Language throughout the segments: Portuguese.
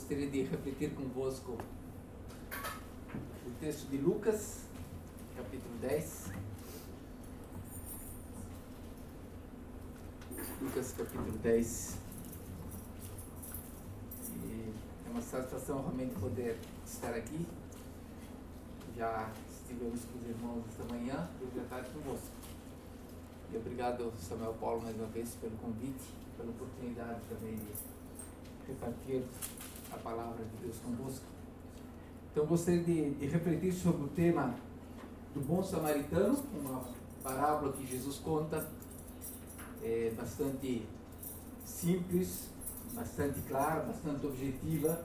gostaria de refletir convosco o texto de Lucas, capítulo 10. Lucas, capítulo 10. E é uma satisfação realmente poder estar aqui. Já estivemos com os irmãos esta manhã e hoje à tarde convosco. E obrigado, Samuel Paulo, mais uma vez pelo convite, pela oportunidade também de repartir a palavra de Deus convosco. Então, gostaria de, de refletir sobre o tema do bom samaritano, uma parábola que Jesus conta, é bastante simples, bastante clara, bastante objetiva,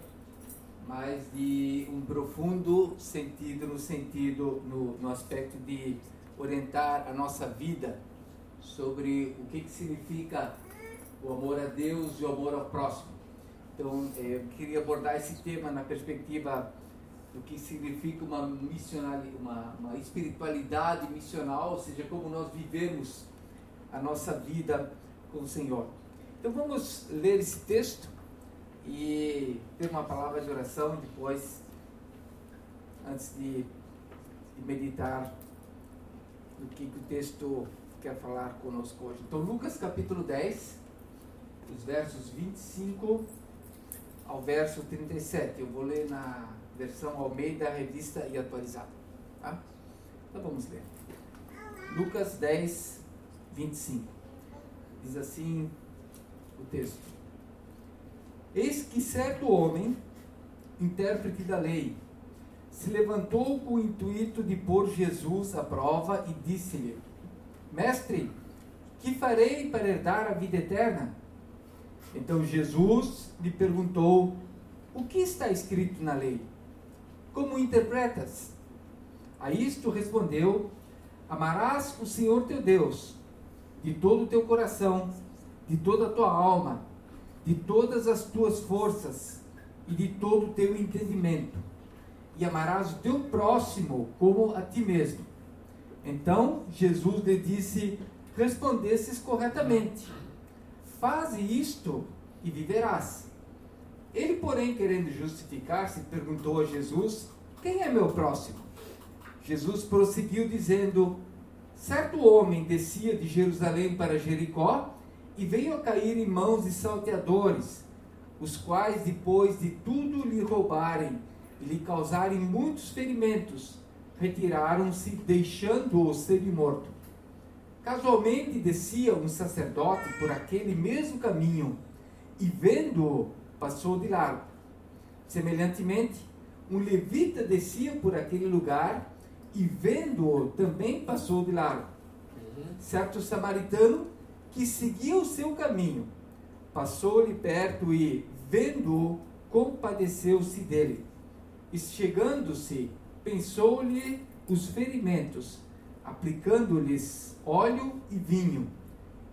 mas de um profundo sentido, no sentido, no, no aspecto de orientar a nossa vida sobre o que, que significa o amor a Deus e o amor ao próximo. Então, é, eu queria abordar esse tema na perspectiva do que significa uma uma, uma espiritualidade missional, ou seja, como nós vivemos a nossa vida com o Senhor. Então, vamos ler esse texto e ter uma palavra de oração depois, antes de, de meditar no que, que o texto quer falar conosco hoje. Então, Lucas capítulo 10, os versos 25 ao verso 37. Eu vou ler na versão Almeida, revista e atualizada. Tá? Então vamos ler. Lucas 10, 25. Diz assim o texto: Eis que certo homem, intérprete da lei, se levantou com o intuito de pôr Jesus à prova e disse-lhe: Mestre, que farei para herdar a vida eterna? Então Jesus lhe perguntou: O que está escrito na lei? Como interpretas? A isto respondeu: Amarás o Senhor teu Deus de todo o teu coração, de toda a tua alma, de todas as tuas forças e de todo o teu entendimento. E amarás o teu próximo como a ti mesmo. Então Jesus lhe disse: Respondesses corretamente. Faze isto e viverás. Ele, porém, querendo justificar-se, perguntou a Jesus: Quem é meu próximo? Jesus prosseguiu dizendo: Certo homem descia de Jerusalém para Jericó e veio a cair em mãos de salteadores, os quais, depois de tudo lhe roubarem e lhe causarem muitos ferimentos, retiraram-se, deixando-o semi-morto. Casualmente descia um sacerdote por aquele mesmo caminho e, vendo-o, passou de largo. Semelhantemente, um levita descia por aquele lugar e, vendo-o, também passou de largo. Certo samaritano que seguia o seu caminho passou-lhe perto e, vendo-o, compadeceu-se dele. E chegando-se, pensou-lhe os ferimentos aplicando-lhes óleo e vinho,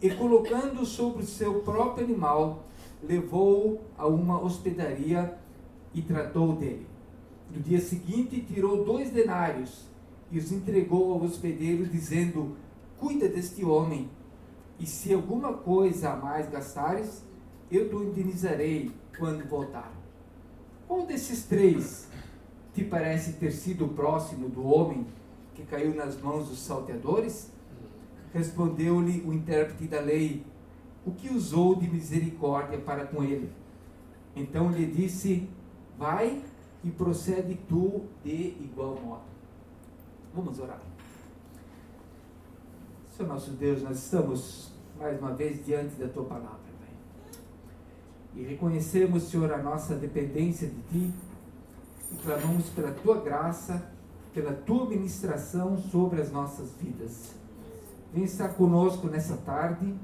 e colocando sobre o seu próprio animal, levou-o a uma hospedaria e tratou dele. No dia seguinte, tirou dois denários e os entregou ao hospedeiro, dizendo: Cuida deste homem, e se alguma coisa a mais gastares, eu te indenizarei quando voltar. Qual desses três te parece ter sido próximo do homem que caiu nas mãos dos salteadores? Respondeu-lhe o intérprete da lei: O que usou de misericórdia para com ele? Então lhe disse: Vai e procede tu de igual modo. Vamos orar. Senhor nosso Deus, nós estamos mais uma vez diante da tua palavra, Pai. E reconhecemos, Senhor, a nossa dependência de ti e clamamos pela tua graça pela tua ministração sobre as nossas vidas. Vem estar conosco nessa tarde,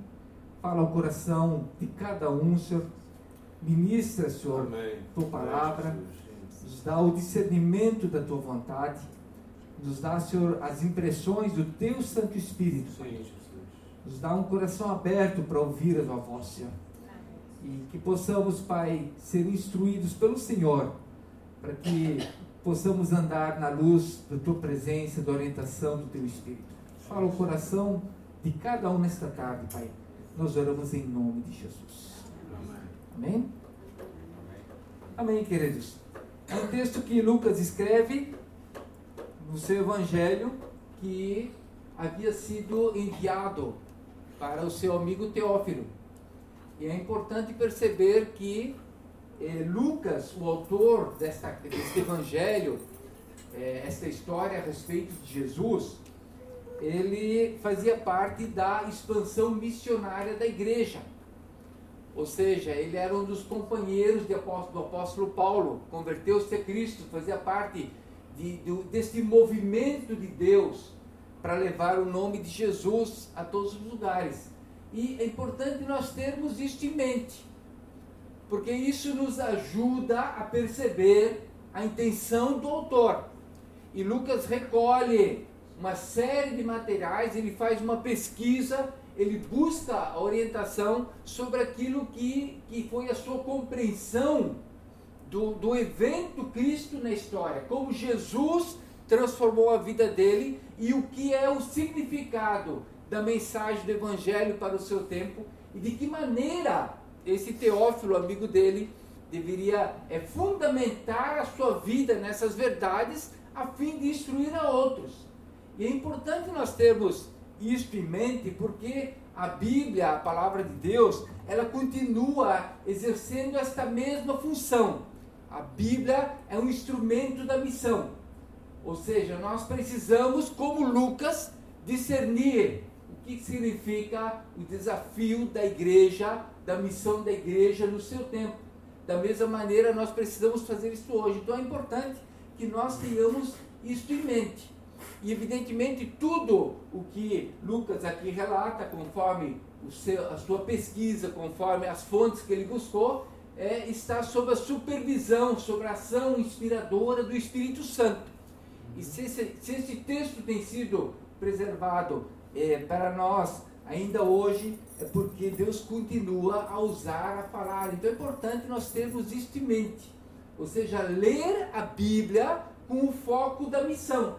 fala ao coração de cada um, Senhor. Ministra, Senhor, Amém. tua palavra, nos dá o discernimento da tua vontade, nos dá, Senhor, as impressões do teu Santo Espírito. Sim, nos dá um coração aberto para ouvir a tua voz, Senhor. E que possamos, Pai, ser instruídos pelo Senhor, para que possamos andar na luz da tua presença, da orientação do teu Espírito. Fala o coração de cada um nesta tarde, Pai. Nós oramos em nome de Jesus. Amém? Amém, queridos? É um texto que Lucas escreve no seu evangelho que havia sido enviado para o seu amigo Teófilo. E é importante perceber que Lucas, o autor desta, deste evangelho, eh, esta história a respeito de Jesus, ele fazia parte da expansão missionária da igreja. Ou seja, ele era um dos companheiros apóstolo, do apóstolo Paulo, converteu-se a Cristo, fazia parte de, de, movimento de Deus para levar o nome de Jesus a todos os lugares. E é importante nós termos isso em mente, porque isso nos ajuda a perceber a intenção do autor. E Lucas recolhe uma série de materiais, ele faz uma pesquisa, ele busca a orientação sobre aquilo que, que foi a sua compreensão do, do evento Cristo na história, como Jesus transformou a vida dele e o que é o significado da mensagem do Evangelho para o seu tempo e de que maneira esse Teófilo, amigo dele, deveria é, fundamentar a sua vida nessas verdades a fim de instruir a outros. E é importante nós termos isso em mente porque a Bíblia, a palavra de Deus, ela continua exercendo esta mesma função. A Bíblia é um instrumento da missão. Ou seja, nós precisamos, como Lucas, discernir o que significa o desafio da igreja, da missão da igreja no seu tempo. Da mesma maneira, nós precisamos fazer isso hoje. Então é importante que nós tenhamos isso em mente. E evidentemente tudo o que Lucas aqui relata, conforme seu, a sua pesquisa, conforme as fontes que ele buscou, é, está sob a supervisão, sob a ação inspiradora do Espírito Santo. E se esse, se esse texto tem sido preservado é, para nós ainda hoje, é porque Deus continua a usar a palavra. Então é importante nós termos isto em mente. Ou seja, ler a Bíblia com o foco da missão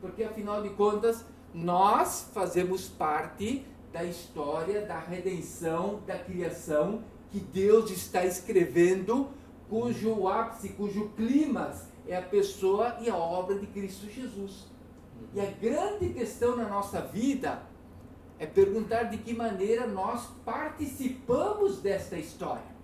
porque afinal de contas nós fazemos parte da história da redenção, da criação que Deus está escrevendo, cujo ápice, cujo clímax é a pessoa e a obra de Cristo Jesus. E a grande questão na nossa vida é perguntar de que maneira nós participamos desta história.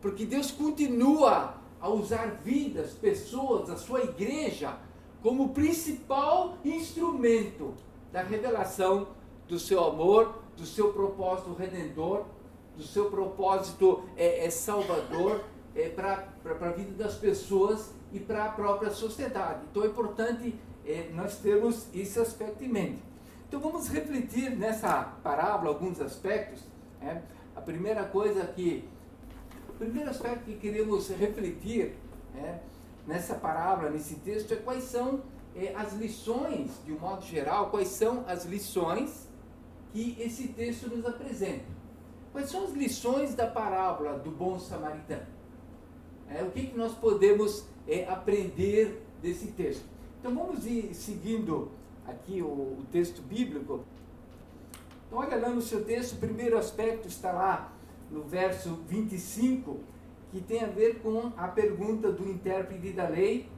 Porque Deus continua a usar vidas, pessoas, a sua igreja como principal instrumento da revelação do seu amor, do seu propósito redentor, do seu propósito é, é salvador é, para a vida das pessoas e para a própria sociedade. Então é importante é, nós termos esse aspecto em mente. Então vamos refletir nessa parábola alguns aspectos. Né? A primeira coisa que, o primeiro aspecto que queremos refletir é nessa parábola, nesse texto, é quais são é, as lições, de um modo geral, quais são as lições que esse texto nos apresenta. Quais são as lições da parábola do bom samaritano? É, o que, que nós podemos é, aprender desse texto? Então vamos ir seguindo aqui o, o texto bíblico. Então, olha lá no seu texto, o primeiro aspecto está lá no verso 25 que tem a ver com a pergunta do intérprete da lei: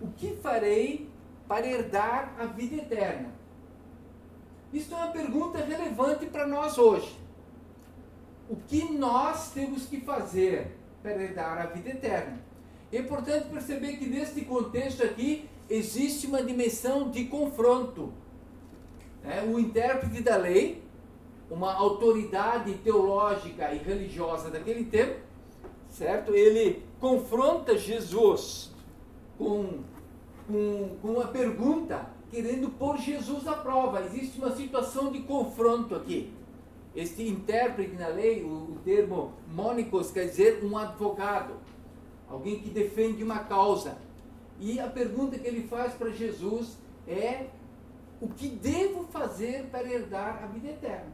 o que farei para herdar a vida eterna? Isso é uma pergunta relevante para nós hoje. O que nós temos que fazer para herdar a vida eterna? É importante perceber que neste contexto aqui existe uma dimensão de confronto. É, o intérprete da lei, uma autoridade teológica e religiosa daquele tempo, certo? Ele confronta Jesus com, com, com uma pergunta, querendo pôr Jesus à prova. Existe uma situação de confronto aqui. Este intérprete na lei, o, o termo mônicos quer dizer um advogado, alguém que defende uma causa. E a pergunta que ele faz para Jesus é: o que devo fazer para herdar a vida eterna?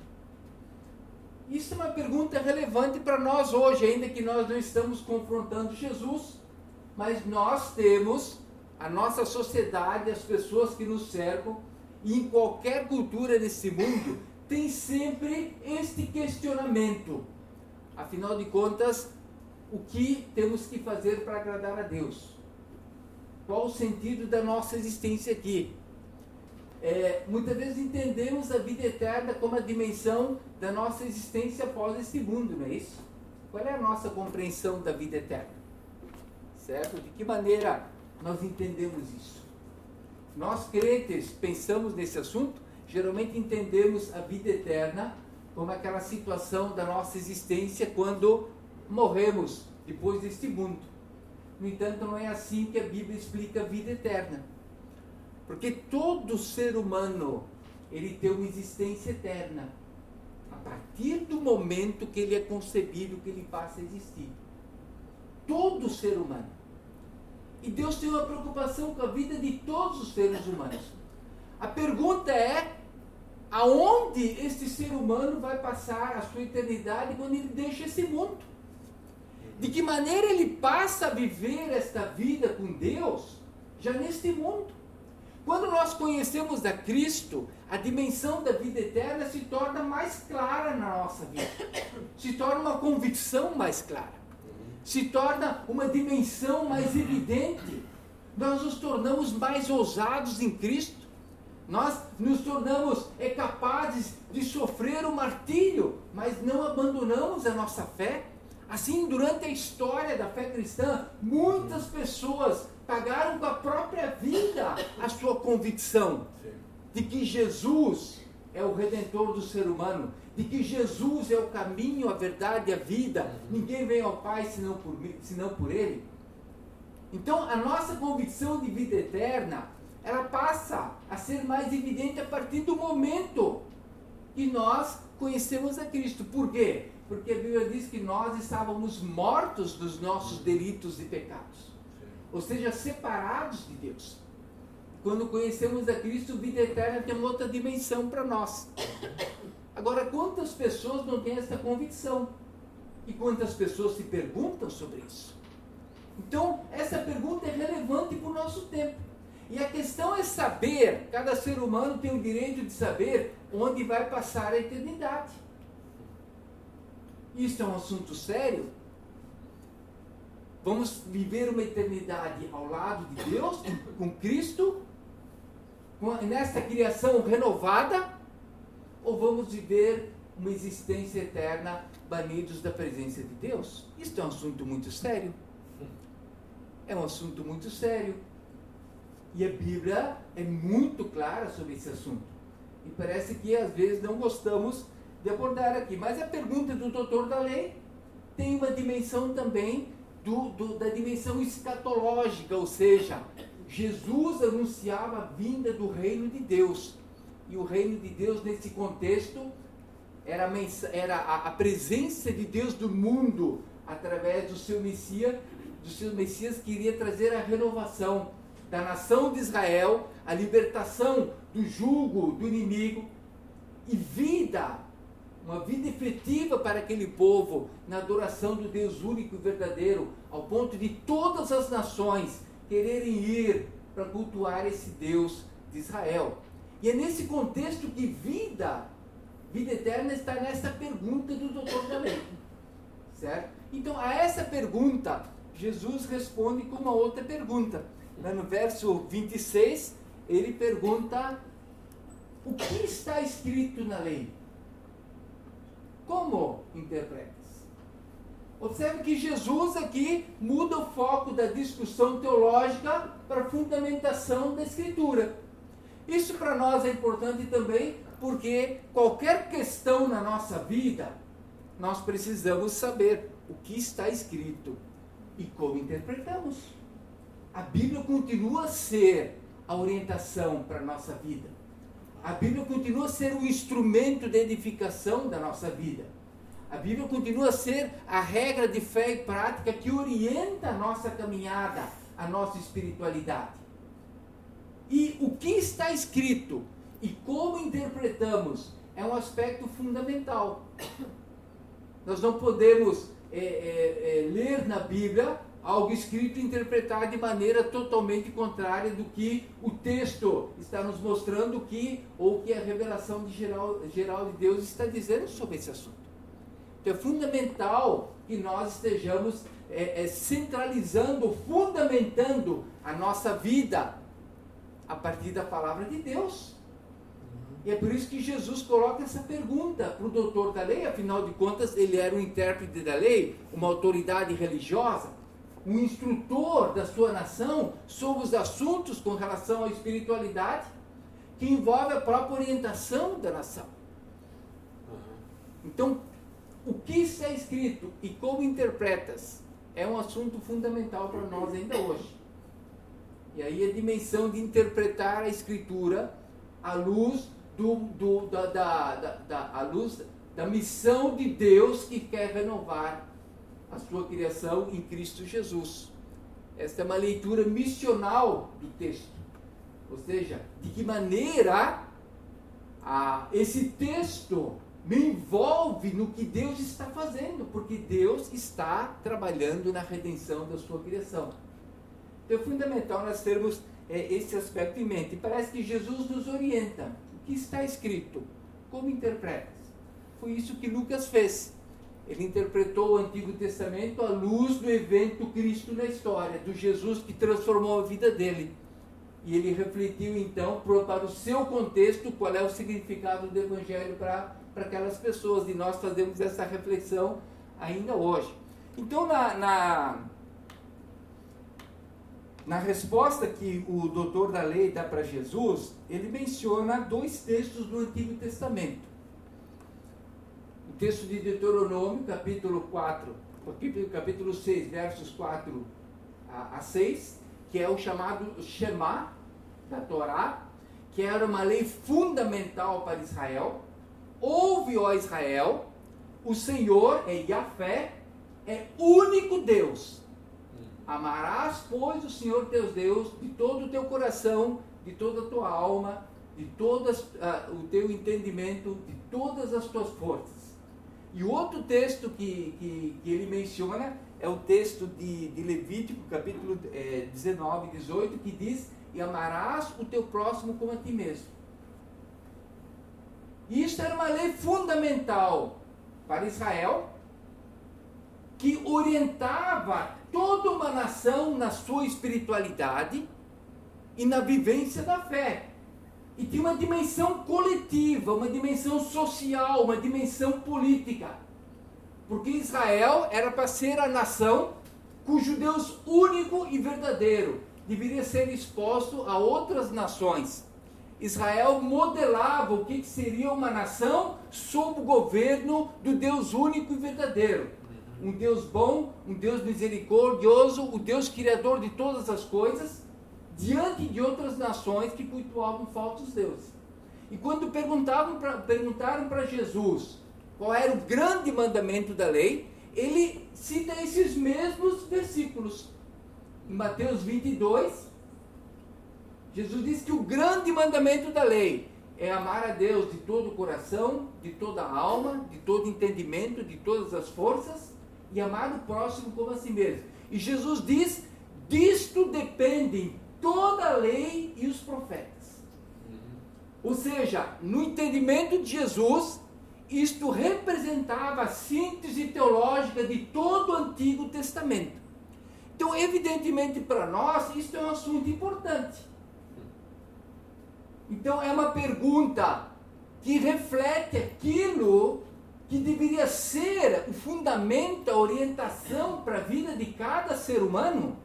Isso é uma pergunta relevante para nós hoje, ainda que nós não estamos confrontando Jesus, mas nós temos a nossa sociedade, as pessoas que nos cercam, e em qualquer cultura desse mundo, tem sempre este questionamento. Afinal de contas, o que temos que fazer para agradar a Deus. Qual o sentido da nossa existência aqui? É, muitas vezes entendemos a vida eterna como a dimensão da nossa existência após este mundo, não é isso? Qual é a nossa compreensão da vida eterna? Certo? De que maneira nós entendemos isso? Nós crentes pensamos nesse assunto, geralmente entendemos a vida eterna como aquela situação da nossa existência quando morremos depois deste mundo. No entanto, não é assim que a Bíblia explica a vida eterna. Porque todo ser humano, ele tem uma existência eterna. A partir do momento que ele é concebido, que ele passa a existir. Todo ser humano. E Deus tem uma preocupação com a vida de todos os seres humanos. A pergunta é: aonde este ser humano vai passar a sua eternidade quando ele deixa esse mundo? De que maneira ele passa a viver esta vida com Deus já neste mundo? Quando nós conhecemos a Cristo, a dimensão da vida eterna se torna mais clara na nossa vida, se torna uma convicção mais clara, se torna uma dimensão mais evidente. Nós nos tornamos mais ousados em Cristo, nós nos tornamos é, capazes de sofrer o martírio, mas não abandonamos a nossa fé. Assim, durante a história da fé cristã, muitas pessoas pagaram com a própria vida a sua convicção de que Jesus é o redentor do ser humano, de que Jesus é o caminho, a verdade e a vida. Ninguém vem ao Pai senão por, senão por Ele. Então, a nossa convicção de vida eterna, ela passa a ser mais evidente a partir do momento que nós conhecemos a Cristo. Por quê? Porque a Bíblia diz que nós estávamos mortos dos nossos delitos e pecados ou seja, separados de Deus. Quando conhecemos a Cristo, vida eterna tem uma outra dimensão para nós. Agora, quantas pessoas não têm essa convicção? E quantas pessoas se perguntam sobre isso? Então, essa pergunta é relevante para o nosso tempo. E a questão é saber, cada ser humano tem o direito de saber onde vai passar a eternidade. Isso é um assunto sério, Vamos viver uma eternidade ao lado de Deus, com Cristo, nesta criação renovada, ou vamos viver uma existência eterna banidos da presença de Deus? Isto é um assunto muito sério. É um assunto muito sério. E a Bíblia é muito clara sobre esse assunto. E parece que às vezes não gostamos de abordar aqui. Mas a pergunta do doutor da lei tem uma dimensão também do, do, da dimensão escatológica, ou seja, Jesus anunciava a vinda do reino de Deus. E o reino de Deus, nesse contexto, era, a, era a, a presença de Deus do mundo através do seu Messias, do seu Messias que iria trazer a renovação da nação de Israel, a libertação do jugo do inimigo e vida uma vida efetiva para aquele povo na adoração do Deus único e verdadeiro, ao ponto de todas as nações quererem ir para cultuar esse Deus de Israel. E é nesse contexto que vida, vida eterna, está nessa pergunta do doutor da lei. Certo? Então, a essa pergunta, Jesus responde com uma outra pergunta. No verso 26, ele pergunta: O que está escrito na lei? Como interpretas? Observe que Jesus aqui muda o foco da discussão teológica para a fundamentação da Escritura. Isso para nós é importante também porque qualquer questão na nossa vida, nós precisamos saber o que está escrito e como interpretamos. A Bíblia continua a ser a orientação para a nossa vida. A Bíblia continua a ser um instrumento de edificação da nossa vida. A Bíblia continua a ser a regra de fé e prática que orienta a nossa caminhada, a nossa espiritualidade. E o que está escrito e como interpretamos é um aspecto fundamental. Nós não podemos é, é, é, ler na Bíblia algo escrito e interpretar de maneira totalmente contrária do que o texto está nos mostrando que ou que a revelação de geral, geral de Deus está dizendo sobre esse assunto. Então é fundamental que nós estejamos é, é, centralizando, fundamentando a nossa vida a partir da palavra de Deus. E é por isso que Jesus coloca essa pergunta para o doutor da lei, afinal de contas, ele era um intérprete da lei, uma autoridade religiosa, um instrutor da sua nação sobre os assuntos com relação à espiritualidade, que envolve a própria orientação da nação. Então, o que está escrito e como interpretas é um assunto fundamental para nós ainda hoje. E aí a dimensão de interpretar a escritura à luz do, do, da, da, da, da, à luz da missão de Deus que quer renovar a sua criação em Cristo Jesus. Esta é uma leitura missional do texto. Ou seja, de que maneira esse texto me envolve no que Deus está fazendo, porque Deus está trabalhando na redenção da sua criação. Então é fundamental nós termos é, esse aspecto em mente. Parece que Jesus nos orienta. O que está escrito? Como interpretas? Foi isso que Lucas fez. Ele interpretou o Antigo Testamento à luz do evento Cristo na história, do Jesus que transformou a vida dele. E ele refletiu então para o seu contexto qual é o significado do Evangelho para aquelas pessoas. E nós fazemos essa reflexão ainda hoje. Então, na, na, na resposta que o doutor da lei dá para Jesus, ele menciona dois textos do Antigo Testamento. Texto de Deuteronômio, capítulo 4, capítulo, capítulo 6, versos 4 a, a 6, que é o chamado Shema da Torá, que era uma lei fundamental para Israel, Ouve, ó Israel, o Senhor é Yahvé, é único Deus. Amarás, pois, o Senhor teu Deus de todo o teu coração, de toda a tua alma, de todo uh, o teu entendimento, de todas as tuas forças. E outro texto que, que, que ele menciona é o texto de, de Levítico, capítulo é, 19, 18, que diz: E amarás o teu próximo como a ti mesmo. E isto era uma lei fundamental para Israel, que orientava toda uma nação na sua espiritualidade e na vivência da fé. E tinha uma dimensão coletiva, uma dimensão social, uma dimensão política. Porque Israel era para ser a nação cujo Deus único e verdadeiro deveria ser exposto a outras nações. Israel modelava o que seria uma nação sob o governo do Deus único e verdadeiro. Um Deus bom, um Deus misericordioso, o Deus criador de todas as coisas, diante de outras nações que cultuavam falsos deuses. E quando perguntavam pra, perguntaram para Jesus qual era o grande mandamento da lei, ele cita esses mesmos versículos. Em Mateus 22, Jesus disse que o grande mandamento da lei é amar a Deus de todo o coração, de toda a alma, de todo entendimento, de todas as forças e amar o próximo como a si mesmo. E Jesus diz: disto dependem toda a lei e os profetas. Ou seja, no entendimento de Jesus, isto representava a síntese teológica de todo o Antigo Testamento. Então, evidentemente, para nós, isso é um assunto importante. Então é uma pergunta que reflete aquilo que deveria ser o fundamento, a orientação para a vida de cada ser humano.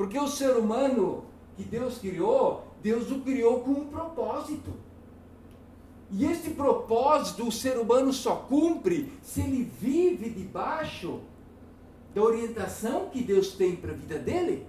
Porque o ser humano que Deus criou, Deus o criou com um propósito. E esse propósito o ser humano só cumpre se ele vive debaixo da orientação que Deus tem para a vida dele.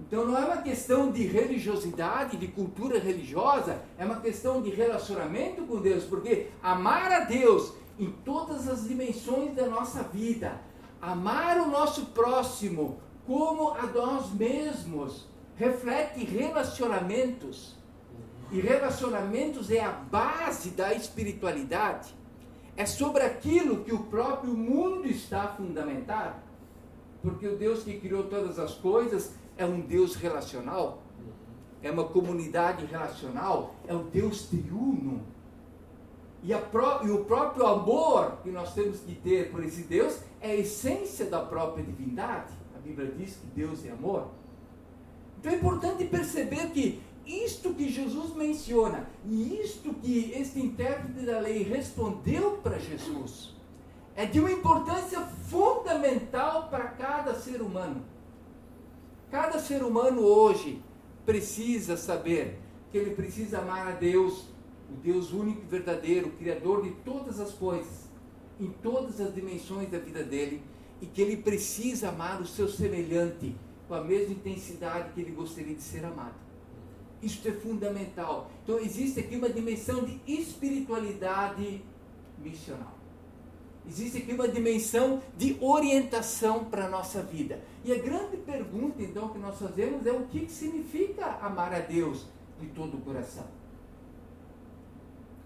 Então não é uma questão de religiosidade, de cultura religiosa, é uma questão de relacionamento com Deus, porque amar a Deus em todas as dimensões da nossa vida, amar o nosso próximo como a nós mesmos, reflete relacionamentos. E relacionamentos é a base da espiritualidade. É sobre aquilo que o próprio mundo está fundamentado. Porque o Deus que criou todas as coisas é um Deus relacional, é uma comunidade relacional, é o Deus triuno. E, pró e o próprio amor que nós temos que ter por esse Deus é a essência da própria divindade. Bíblia diz que Deus é amor. Então é importante perceber que isto que Jesus menciona e isto que este intérprete da lei respondeu para Jesus é de uma importância fundamental para cada ser humano. Cada ser humano hoje precisa saber que ele precisa amar a Deus, o Deus único e verdadeiro, Criador de todas as coisas, em todas as dimensões da vida dele, e que ele precisa amar o seu semelhante com a mesma intensidade que ele gostaria de ser amado. Isso é fundamental. Então existe aqui uma dimensão de espiritualidade missional. Existe aqui uma dimensão de orientação para a nossa vida. E a grande pergunta, então, que nós fazemos é o que significa amar a Deus de todo o coração?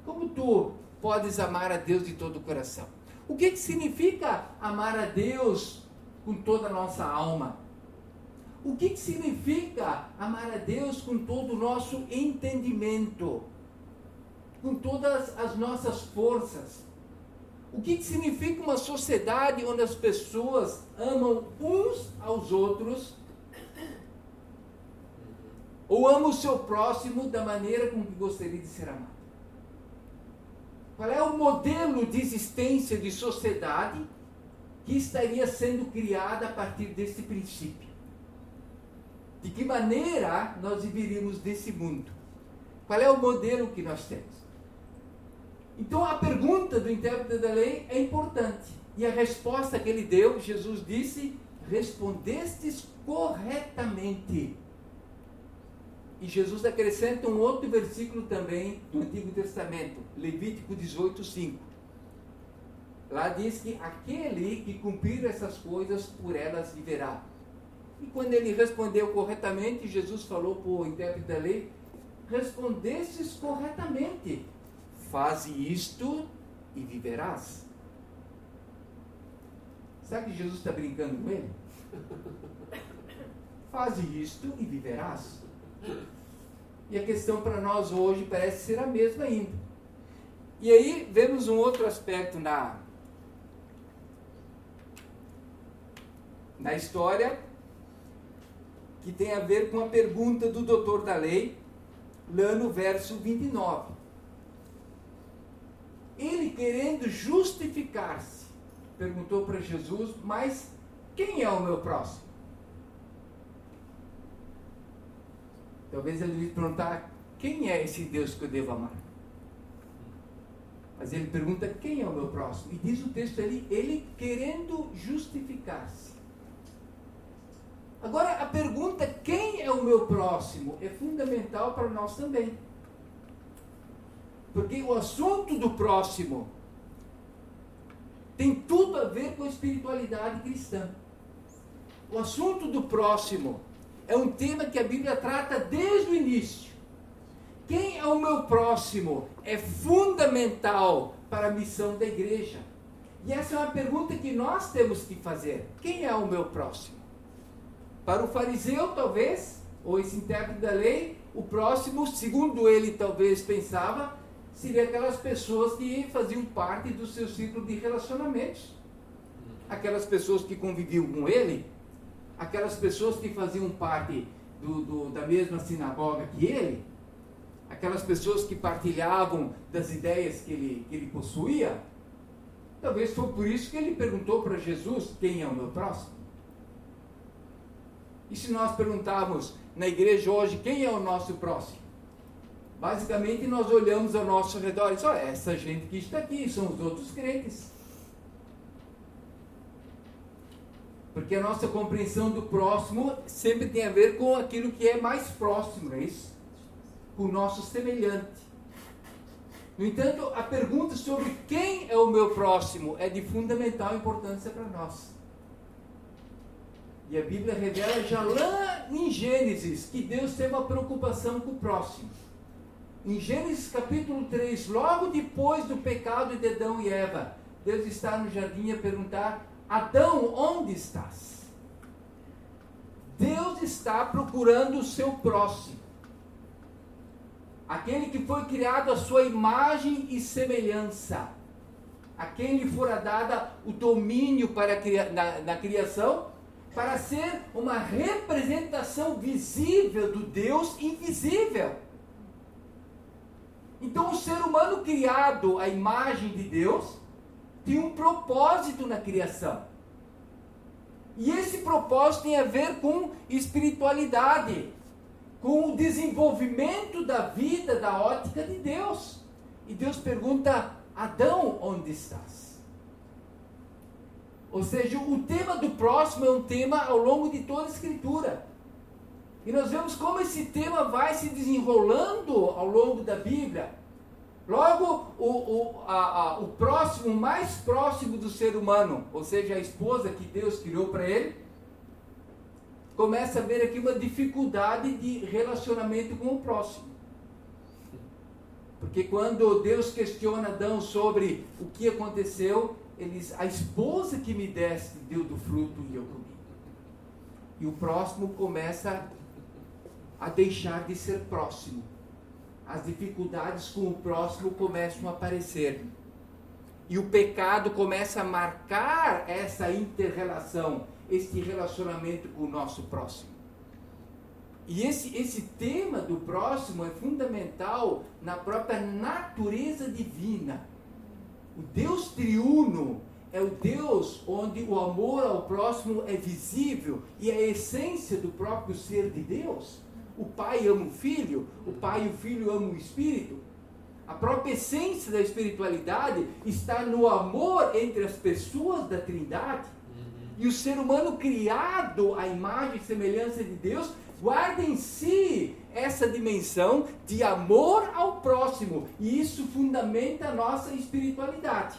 Como tu podes amar a Deus de todo o coração? O que, que significa amar a Deus com toda a nossa alma? O que, que significa amar a Deus com todo o nosso entendimento? Com todas as nossas forças? O que, que significa uma sociedade onde as pessoas amam uns aos outros ou ama o seu próximo da maneira como gostaria de ser amado? Qual é o modelo de existência de sociedade que estaria sendo criada a partir desse princípio? De que maneira nós viveríamos desse mundo? Qual é o modelo que nós temos? Então a pergunta do intérprete da lei é importante. E a resposta que ele deu, Jesus disse: respondestes corretamente. E Jesus acrescenta um outro versículo também do Antigo Testamento, Levítico 18, 5. Lá diz que aquele que cumprir essas coisas, por elas viverá. E quando ele respondeu corretamente, Jesus falou para o intérprete da lei: respondestes corretamente, faze isto e viverás. Sabe que Jesus está brincando com ele? Faze isto e viverás. E a questão para nós hoje parece ser a mesma ainda. E aí vemos um outro aspecto na, na história que tem a ver com a pergunta do doutor da lei, lá no verso 29. Ele querendo justificar-se, perguntou para Jesus: Mas quem é o meu próximo? Talvez ele lhe perguntar: Quem é esse Deus que eu devo amar? Mas ele pergunta: Quem é o meu próximo? E diz o texto ali: Ele querendo justificar-se. Agora, a pergunta: Quem é o meu próximo? é fundamental para nós também. Porque o assunto do próximo tem tudo a ver com a espiritualidade cristã. O assunto do próximo é um tema que a Bíblia trata desde o início. Quem é o meu próximo é fundamental para a missão da igreja. E essa é uma pergunta que nós temos que fazer. Quem é o meu próximo? Para o fariseu, talvez, ou esse intérprete da lei, o próximo, segundo ele talvez pensava, seria aquelas pessoas que faziam parte do seu ciclo de relacionamentos. Aquelas pessoas que conviviam com ele, aquelas pessoas que faziam parte do, do, da mesma sinagoga que ele, aquelas pessoas que partilhavam das ideias que ele, que ele possuía. Talvez foi por isso que ele perguntou para Jesus: quem é o meu próximo? E se nós perguntarmos na igreja hoje quem é o nosso próximo? Basicamente, nós olhamos ao nosso redor e olha, essa gente que está aqui são os outros crentes. Porque a nossa compreensão do próximo sempre tem a ver com aquilo que é mais próximo, não é isso? Com o nosso semelhante. No entanto, a pergunta sobre quem é o meu próximo é de fundamental importância para nós. E a Bíblia revela já lá em Gênesis que Deus tem uma preocupação com o próximo em Gênesis capítulo 3, logo depois do pecado de Adão e Eva, Deus está no jardim a perguntar: Adão, onde estás? Deus está procurando o seu próximo. aquele que foi criado à sua imagem e semelhança, a quem lhe fora dada o domínio para na, na criação, para ser uma representação visível do Deus invisível. Então, o ser humano criado à imagem de Deus tem um propósito na criação. E esse propósito tem a ver com espiritualidade, com o desenvolvimento da vida, da ótica de Deus. E Deus pergunta: Adão, onde estás? Ou seja, o tema do próximo é um tema ao longo de toda a Escritura. E nós vemos como esse tema vai se desenrolando ao longo da Bíblia. Logo, o, o, a, a, o próximo, mais próximo do ser humano, ou seja, a esposa que Deus criou para ele, começa a ver aqui uma dificuldade de relacionamento com o próximo. Porque quando Deus questiona Adão sobre o que aconteceu, eles, a esposa que me deste deu do fruto e eu comi. E o próximo começa a deixar de ser próximo as dificuldades com o próximo começam a aparecer. E o pecado começa a marcar essa interrelação, este relacionamento com o nosso próximo. E esse, esse tema do próximo é fundamental na própria natureza divina. O Deus triuno é o Deus onde o amor ao próximo é visível e é a essência do próprio ser de Deus. O pai ama o filho, o pai e o filho amam o espírito. A própria essência da espiritualidade está no amor entre as pessoas da Trindade. E o ser humano criado à imagem e semelhança de Deus guarda em si essa dimensão de amor ao próximo. E isso fundamenta a nossa espiritualidade.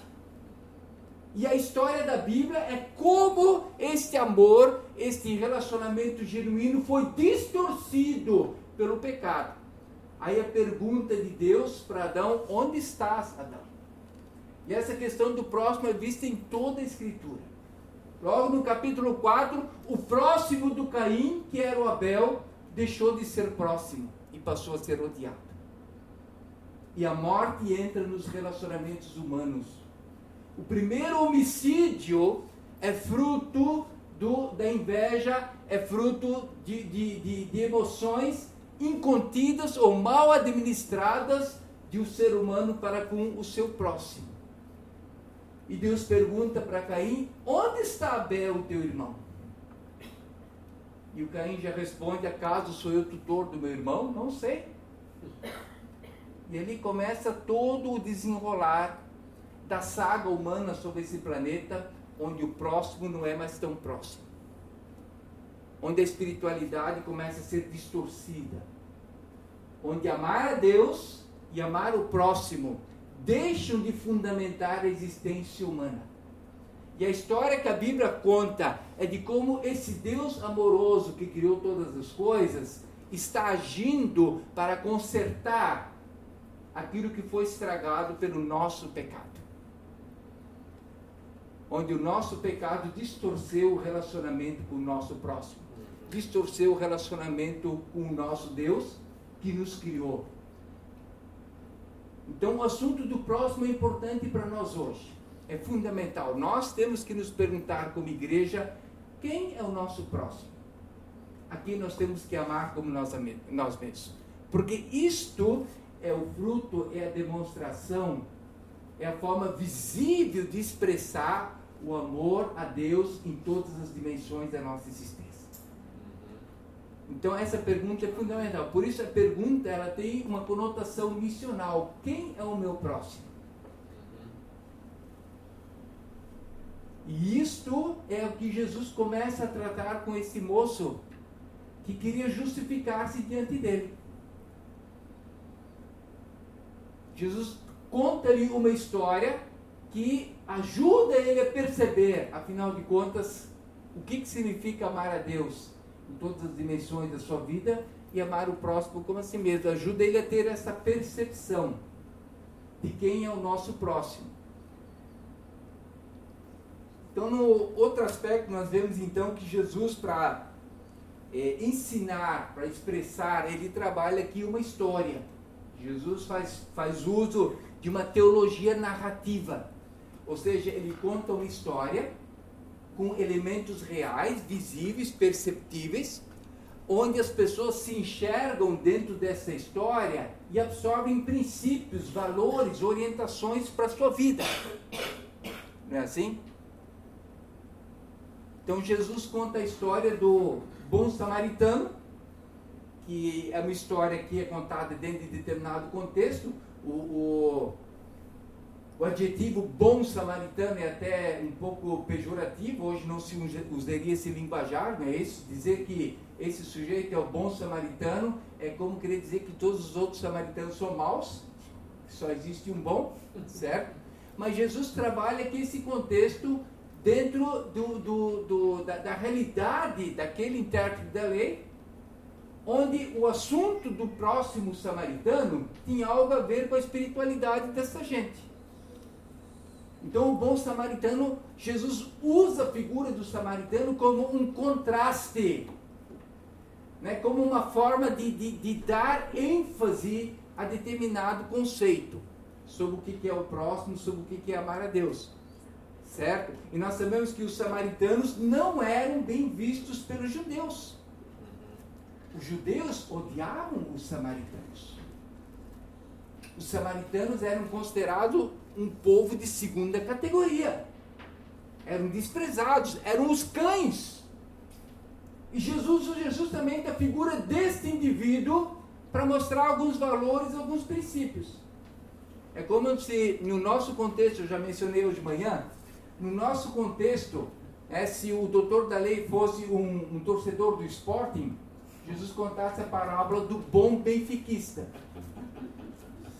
E a história da Bíblia é como este amor, este relacionamento genuíno foi distorcido pelo pecado. Aí a pergunta de Deus para Adão: onde estás, Adão? E essa questão do próximo é vista em toda a Escritura. Logo no capítulo 4, o próximo do Caim, que era o Abel, deixou de ser próximo e passou a ser odiado. E a morte entra nos relacionamentos humanos o primeiro homicídio é fruto do, da inveja, é fruto de, de, de, de emoções incontidas ou mal administradas de um ser humano para com o seu próximo. E Deus pergunta para Caim: Onde está Abel, teu irmão? E o Caim já responde: Acaso sou eu tutor do meu irmão? Não sei. E ali começa todo o desenrolar da saga humana sobre esse planeta, onde o próximo não é mais tão próximo. Onde a espiritualidade começa a ser distorcida. Onde amar a Deus e amar o próximo deixam de fundamentar a existência humana. E a história que a Bíblia conta é de como esse Deus amoroso que criou todas as coisas está agindo para consertar aquilo que foi estragado pelo nosso pecado onde o nosso pecado distorceu o relacionamento com o nosso próximo, distorceu o relacionamento com o nosso Deus que nos criou. Então, o assunto do próximo é importante para nós hoje, é fundamental. Nós temos que nos perguntar, como igreja, quem é o nosso próximo? A quem nós temos que amar como nós, nós mesmos. Porque isto é o fruto, é a demonstração, é a forma visível de expressar o amor a Deus em todas as dimensões da nossa existência. Então essa pergunta é fundamental. Por isso a pergunta ela tem uma conotação missional. Quem é o meu próximo? E isto é o que Jesus começa a tratar com esse moço que queria justificar-se diante dele. Jesus conta-lhe uma história que ajuda ele a perceber, afinal de contas, o que, que significa amar a Deus em todas as dimensões da sua vida e amar o próximo como a si mesmo. Ajuda ele a ter essa percepção de quem é o nosso próximo. Então, no outro aspecto, nós vemos então que Jesus, para é, ensinar, para expressar, ele trabalha aqui uma história. Jesus faz, faz uso de uma teologia narrativa. Ou seja, ele conta uma história com elementos reais, visíveis, perceptíveis, onde as pessoas se enxergam dentro dessa história e absorvem princípios, valores, orientações para a sua vida. Não é assim? Então Jesus conta a história do bom samaritano, que é uma história que é contada dentro de determinado contexto. O, o, o adjetivo bom samaritano é até um pouco pejorativo, hoje não se usaria esse linguajar, não é isso? Dizer que esse sujeito é o bom samaritano é como querer dizer que todos os outros samaritanos são maus, só existe um bom, certo? Mas Jesus trabalha aqui esse contexto dentro do, do, do da, da realidade daquele intérprete da lei, onde o assunto do próximo samaritano tinha algo a ver com a espiritualidade dessa gente. Então, o bom samaritano, Jesus usa a figura do samaritano como um contraste, né? como uma forma de, de, de dar ênfase a determinado conceito sobre o que é o próximo, sobre o que é amar a Deus. Certo? E nós sabemos que os samaritanos não eram bem vistos pelos judeus. Os judeus odiavam os samaritanos. Os samaritanos eram considerados um povo de segunda categoria. Eram desprezados, eram os cães. E Jesus, Jesus também da figura deste indivíduo para mostrar alguns valores, alguns princípios. É como se, no nosso contexto, eu já mencionei hoje de manhã, no nosso contexto, é, se o doutor da lei fosse um, um torcedor do Sporting, Jesus contasse a parábola do bom benfiquista.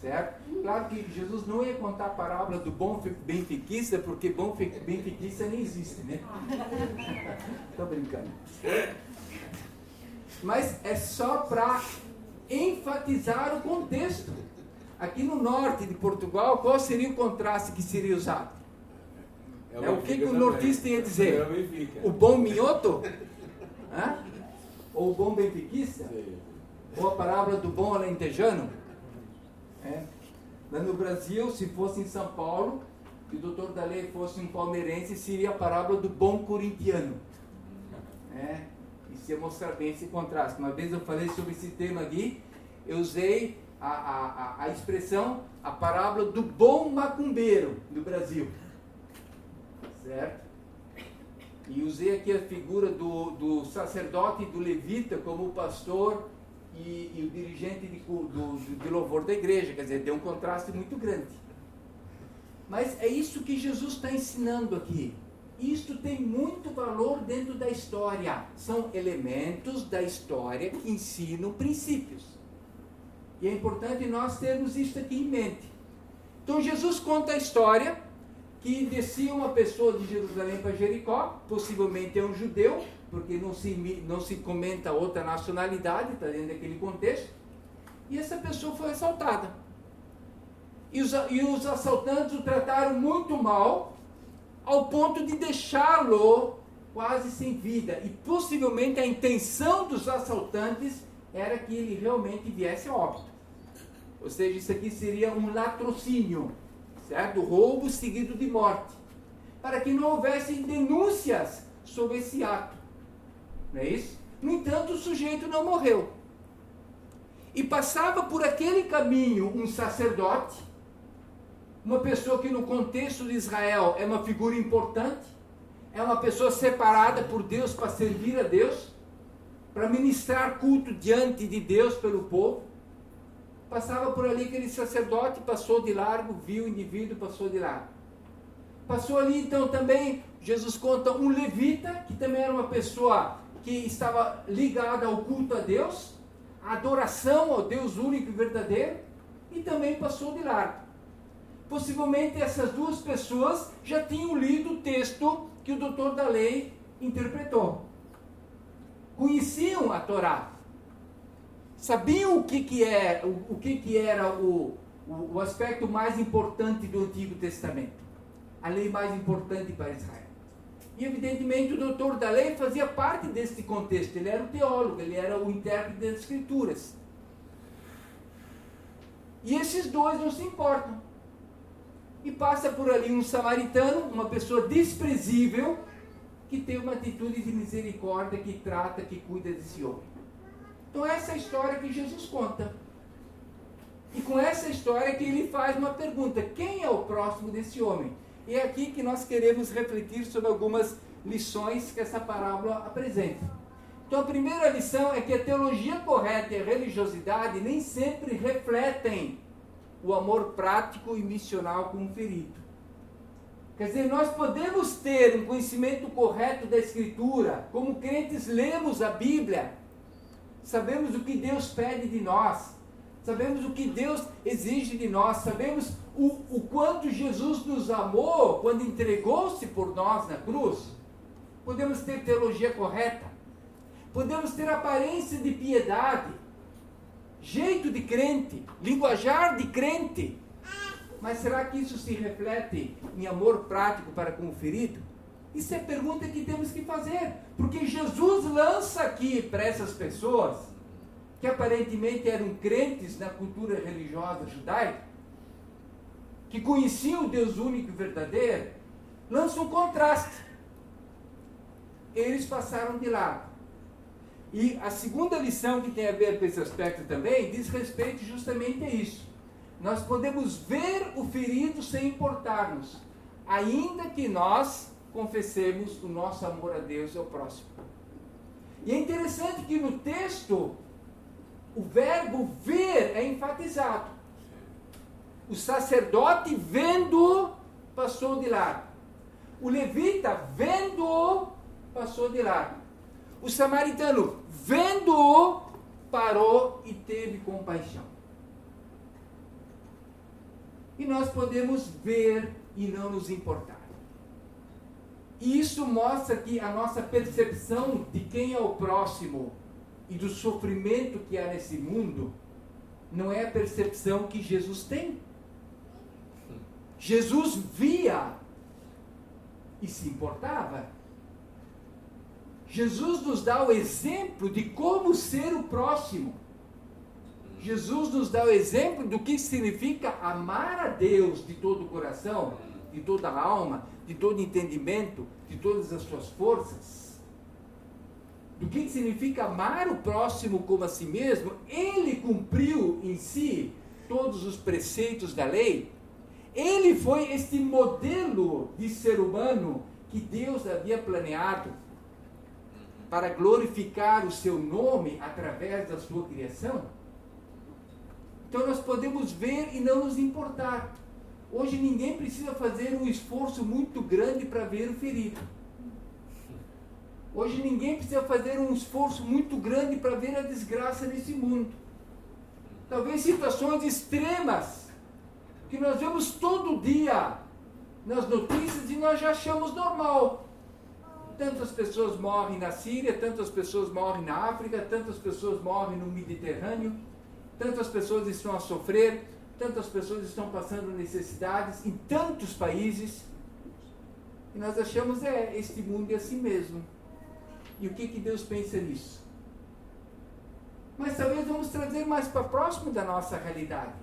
Certo? Claro que Jesus não ia contar a parábola do bom benfiquista, porque bom benfiquista nem existe, né? Estou brincando. Mas é só para enfatizar o contexto. Aqui no norte de Portugal, qual seria o contraste que seria usado? É, é o que, que o nortista ia dizer? É o bom minhoto? Hã? Ou o bom benfiquista? Ou a parábola do bom alentejano? É. Mas no Brasil, se fosse em São Paulo, e o doutor da lei fosse um palmeirense, seria a parábola do bom corintiano. É, isso ia mostrar bem esse contraste. Uma vez eu falei sobre esse tema aqui, eu usei a, a, a expressão, a parábola do bom macumbeiro do Brasil. Certo? E usei aqui a figura do, do sacerdote e do levita como pastor e, e o dirigente de, do, de louvor da igreja, quer dizer, tem um contraste muito grande. Mas é isso que Jesus está ensinando aqui. Isto tem muito valor dentro da história. São elementos da história que ensinam princípios. E é importante nós termos isso aqui em mente. Então Jesus conta a história que descia uma pessoa de Jerusalém para Jericó, possivelmente é um judeu, porque não se, não se comenta outra nacionalidade, está dentro daquele contexto, e essa pessoa foi assaltada. E os, e os assaltantes o trataram muito mal, ao ponto de deixá-lo quase sem vida. E possivelmente a intenção dos assaltantes era que ele realmente viesse a óbito. Ou seja, isso aqui seria um latrocínio, certo? Roubo seguido de morte. Para que não houvesse denúncias sobre esse ato. Não é isso? No entanto, o sujeito não morreu. E passava por aquele caminho um sacerdote, uma pessoa que no contexto de Israel é uma figura importante, é uma pessoa separada por Deus para servir a Deus, para ministrar culto diante de Deus pelo povo. Passava por ali aquele sacerdote, passou de largo, viu o indivíduo, passou de largo. Passou ali então também, Jesus conta, um levita, que também era uma pessoa que estava ligada ao culto a Deus, à adoração ao Deus único e verdadeiro, e também passou de largo. Possivelmente essas duas pessoas já tinham lido o texto que o doutor da lei interpretou. Conheciam a Torá. Sabiam o que, que, é, o, o que, que era o, o, o aspecto mais importante do Antigo Testamento. A lei mais importante para Israel. E evidentemente o doutor da lei fazia parte desse contexto, ele era o teólogo, ele era o intérprete das escrituras. E esses dois não se importam. E passa por ali um samaritano, uma pessoa desprezível, que tem uma atitude de misericórdia, que trata, que cuida desse homem. Então essa é a história que Jesus conta. E com essa história que ele faz uma pergunta: quem é o próximo desse homem? E é aqui que nós queremos refletir sobre algumas lições que essa parábola apresenta. Então a primeira lição é que a teologia correta e a religiosidade nem sempre refletem o amor prático e missional com o ferido. Quer dizer, nós podemos ter um conhecimento correto da Escritura, como crentes lemos a Bíblia, sabemos o que Deus pede de nós, sabemos o que Deus exige de nós, sabemos o, o quanto Jesus nos amou quando entregou-se por nós na cruz. Podemos ter teologia correta, podemos ter aparência de piedade, jeito de crente, linguajar de crente. Mas será que isso se reflete em amor prático para com o ferido? Isso é pergunta que temos que fazer, porque Jesus lança aqui para essas pessoas que aparentemente eram crentes na cultura religiosa judaica, que conheciam o Deus único e verdadeiro, lança um contraste. Eles passaram de lado. E a segunda lição que tem a ver com esse aspecto também diz respeito justamente a isso. Nós podemos ver o ferido sem importarmos, ainda que nós confessemos o nosso amor a Deus e ao próximo. E é interessante que no texto o verbo ver é enfatizado. O sacerdote vendo passou de lado. O levita vendo passou de lado. O samaritano, vendo-o, parou e teve compaixão. E nós podemos ver e não nos importar. E isso mostra que a nossa percepção de quem é o próximo e do sofrimento que há nesse mundo não é a percepção que Jesus tem. Jesus via e se importava. Jesus nos dá o exemplo de como ser o próximo. Jesus nos dá o exemplo do que significa amar a Deus de todo o coração, de toda a alma, de todo entendimento, de todas as suas forças. Do que significa amar o próximo como a si mesmo. Ele cumpriu em si todos os preceitos da lei. Ele foi este modelo de ser humano que Deus havia planeado para glorificar o seu nome através da sua criação? Então nós podemos ver e não nos importar. Hoje ninguém precisa fazer um esforço muito grande para ver o ferido. Hoje ninguém precisa fazer um esforço muito grande para ver a desgraça nesse mundo. Talvez situações extremas que nós vemos todo dia nas notícias e nós já achamos normal tantas pessoas morrem na Síria, tantas pessoas morrem na África, tantas pessoas morrem no Mediterrâneo, tantas pessoas estão a sofrer, tantas pessoas estão passando necessidades em tantos países. E nós achamos, é, este mundo é assim mesmo. E o que, que Deus pensa nisso? Mas talvez vamos trazer mais para próximo da nossa realidade.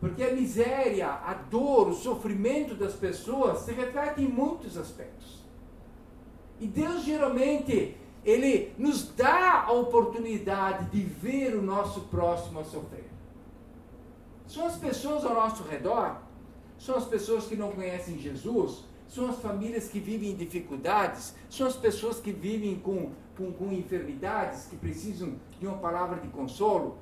Porque a miséria, a dor, o sofrimento das pessoas se reflete em muitos aspectos. E Deus geralmente, Ele nos dá a oportunidade de ver o nosso próximo a sofrer. São as pessoas ao nosso redor, são as pessoas que não conhecem Jesus, são as famílias que vivem em dificuldades, são as pessoas que vivem com, com, com enfermidades, que precisam de uma palavra de consolo,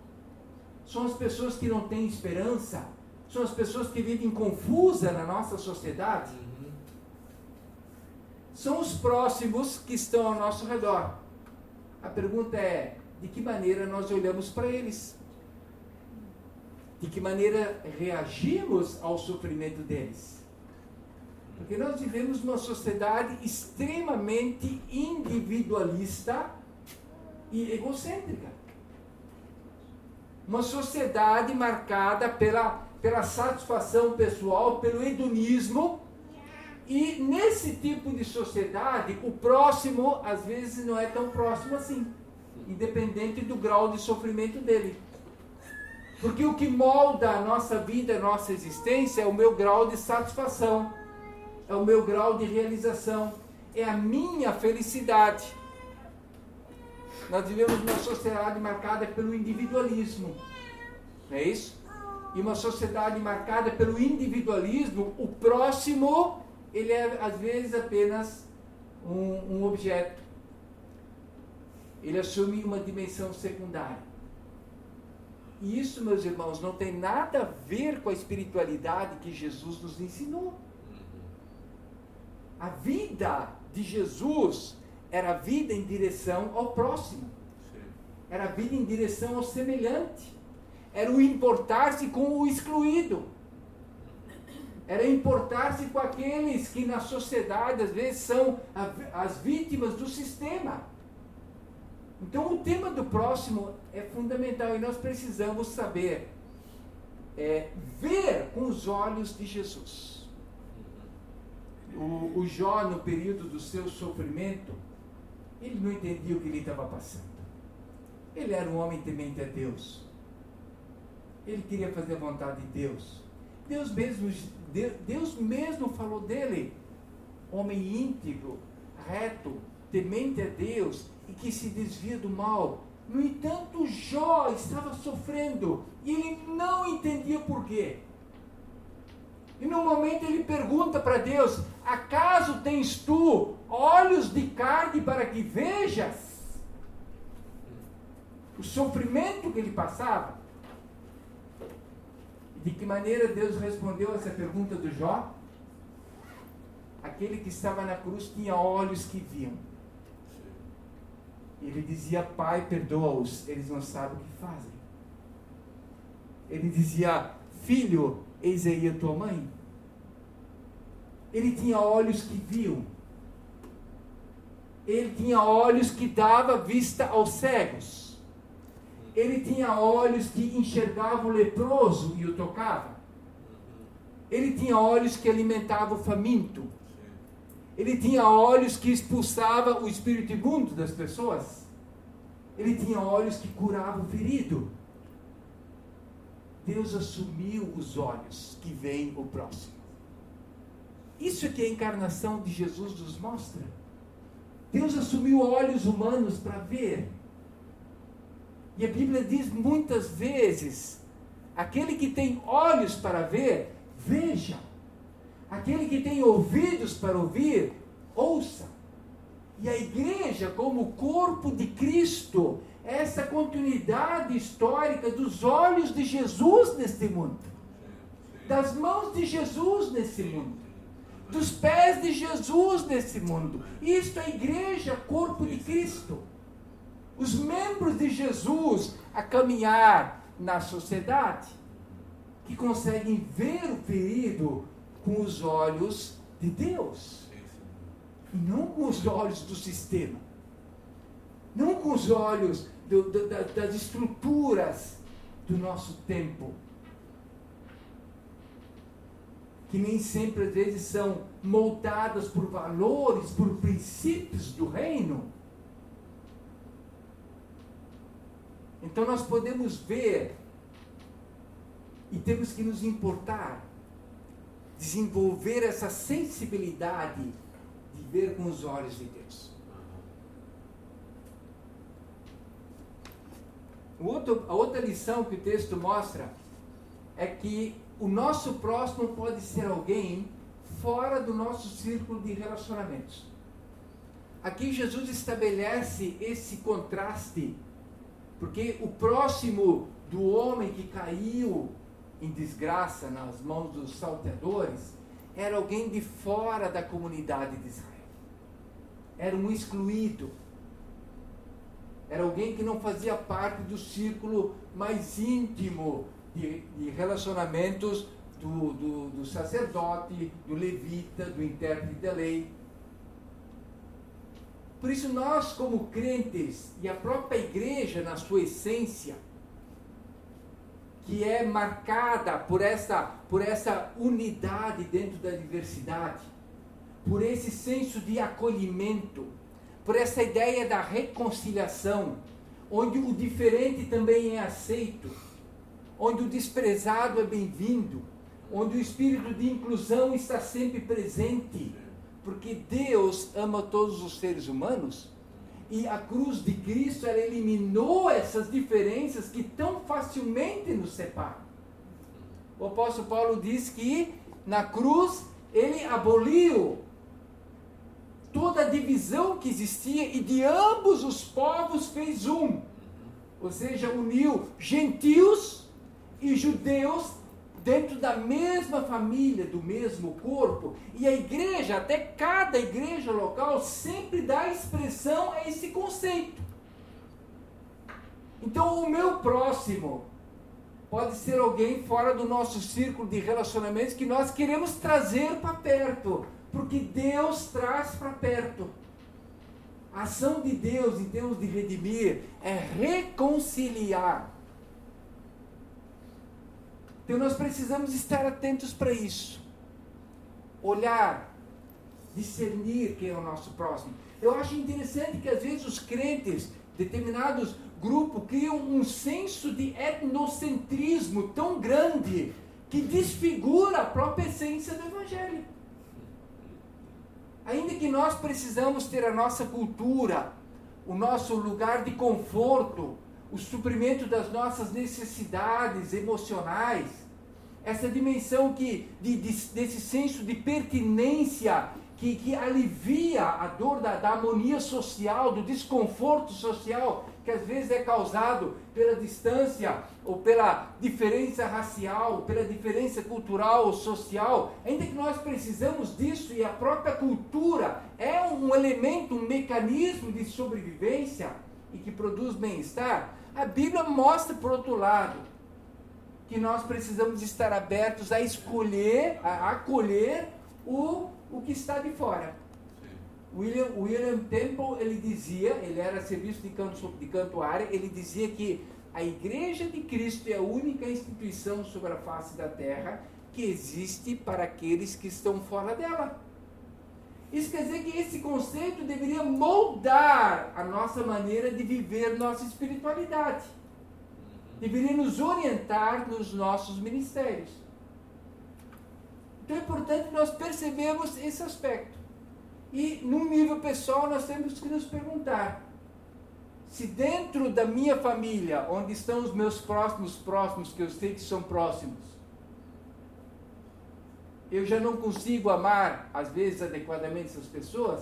são as pessoas que não têm esperança, são as pessoas que vivem confusa na nossa sociedade são os próximos que estão ao nosso redor. A pergunta é: de que maneira nós olhamos para eles? De que maneira reagimos ao sofrimento deles? Porque nós vivemos numa sociedade extremamente individualista e egocêntrica. Uma sociedade marcada pela, pela satisfação pessoal, pelo hedonismo e nesse tipo de sociedade, o próximo às vezes não é tão próximo assim, independente do grau de sofrimento dele. Porque o que molda a nossa vida, a nossa existência é o meu grau de satisfação, é o meu grau de realização, é a minha felicidade. Nós vivemos numa sociedade marcada pelo individualismo, não é isso? E uma sociedade marcada pelo individualismo, o próximo, ele é às vezes apenas um, um objeto. Ele assume uma dimensão secundária. E isso, meus irmãos, não tem nada a ver com a espiritualidade que Jesus nos ensinou. A vida de Jesus era a vida em direção ao próximo. Era a vida em direção ao semelhante. Era o importar-se com o excluído. Era importar-se com aqueles que na sociedade às vezes são as vítimas do sistema. Então o tema do próximo é fundamental e nós precisamos saber é, ver com os olhos de Jesus. O, o Jó, no período do seu sofrimento, ele não entendia o que ele estava passando. Ele era um homem temente a Deus. Ele queria fazer a vontade de Deus. Deus mesmo, Deus mesmo falou dele, homem íntegro, reto, temente a Deus e que se desvia do mal. No entanto, Jó estava sofrendo e ele não entendia por quê. E no momento ele pergunta para Deus: Acaso tens tu olhos de carne para que vejas? O sofrimento que ele passava. De que maneira Deus respondeu essa pergunta do Jó? Aquele que estava na cruz tinha olhos que viam. Ele dizia: Pai, perdoa-os, eles não sabem o que fazem. Ele dizia: Filho, eis aí a tua mãe. Ele tinha olhos que viam. Ele tinha olhos que dava vista aos cegos. Ele tinha olhos que enxergavam o leproso e o tocava. Ele tinha olhos que alimentavam o faminto. Ele tinha olhos que expulsava o espírito imundo das pessoas. Ele tinha olhos que curavam o ferido. Deus assumiu os olhos que veem o próximo. Isso é que a encarnação de Jesus nos mostra. Deus assumiu olhos humanos para ver. E a Bíblia diz muitas vezes: aquele que tem olhos para ver, veja. Aquele que tem ouvidos para ouvir, ouça. E a igreja, como corpo de Cristo, essa continuidade histórica dos olhos de Jesus neste mundo, das mãos de Jesus nesse mundo, dos pés de Jesus nesse mundo. Isto é a igreja, corpo de Cristo. Os membros de Jesus a caminhar na sociedade, que conseguem ver o perigo com os olhos de Deus. E não com os olhos do sistema. Não com os olhos do, do, das estruturas do nosso tempo. Que nem sempre, às vezes, são moldadas por valores, por princípios do reino. Então nós podemos ver e temos que nos importar desenvolver essa sensibilidade de ver com os olhos de Deus. Outro, a outra lição que o texto mostra é que o nosso próximo pode ser alguém fora do nosso círculo de relacionamentos. Aqui Jesus estabelece esse contraste, porque o próximo do homem que caiu em desgraça nas mãos dos salteadores era alguém de fora da comunidade de Israel. Era um excluído. Era alguém que não fazia parte do círculo mais íntimo de, de relacionamentos do, do, do sacerdote, do levita, do intérprete da lei. Por isso, nós, como crentes, e a própria igreja, na sua essência, que é marcada por essa, por essa unidade dentro da diversidade, por esse senso de acolhimento, por essa ideia da reconciliação, onde o diferente também é aceito, onde o desprezado é bem-vindo, onde o espírito de inclusão está sempre presente, porque Deus ama todos os seres humanos e a cruz de Cristo ela eliminou essas diferenças que tão facilmente nos separam. O apóstolo Paulo diz que na cruz ele aboliu toda a divisão que existia e de ambos os povos fez um. Ou seja, uniu gentios e judeus dentro da mesma família, do mesmo corpo. E a igreja, até cada igreja local, sempre dá expressão a esse conceito. Então, o meu próximo pode ser alguém fora do nosso círculo de relacionamentos que nós queremos trazer para perto, porque Deus traz para perto. A ação de Deus em termos de redimir é reconciliar então nós precisamos estar atentos para isso. Olhar, discernir quem é o nosso próximo. Eu acho interessante que às vezes os crentes, determinados grupos, criam um senso de etnocentrismo tão grande que desfigura a própria essência do Evangelho. Ainda que nós precisamos ter a nossa cultura, o nosso lugar de conforto, o suprimento das nossas necessidades emocionais, essa dimensão que, de, de, desse senso de pertinência que, que alivia a dor da, da harmonia social, do desconforto social que às vezes é causado pela distância ou pela diferença racial, pela diferença cultural ou social, ainda que nós precisamos disso e a própria cultura é um elemento, um mecanismo de sobrevivência e que produz bem-estar, a Bíblia mostra, por outro lado, que nós precisamos estar abertos a escolher, a acolher o, o que está de fora. William, William Temple, ele dizia, ele era serviço de, canto, de cantuária, ele dizia que a Igreja de Cristo é a única instituição sobre a face da terra que existe para aqueles que estão fora dela. Isso quer dizer que esse conceito deveria moldar a nossa maneira de viver nossa espiritualidade. Deveria nos orientar nos nossos ministérios. Então é importante nós percebermos esse aspecto. E, num nível pessoal, nós temos que nos perguntar: se dentro da minha família, onde estão os meus próximos próximos, que eu sei que são próximos, eu já não consigo amar, às vezes, adequadamente essas pessoas,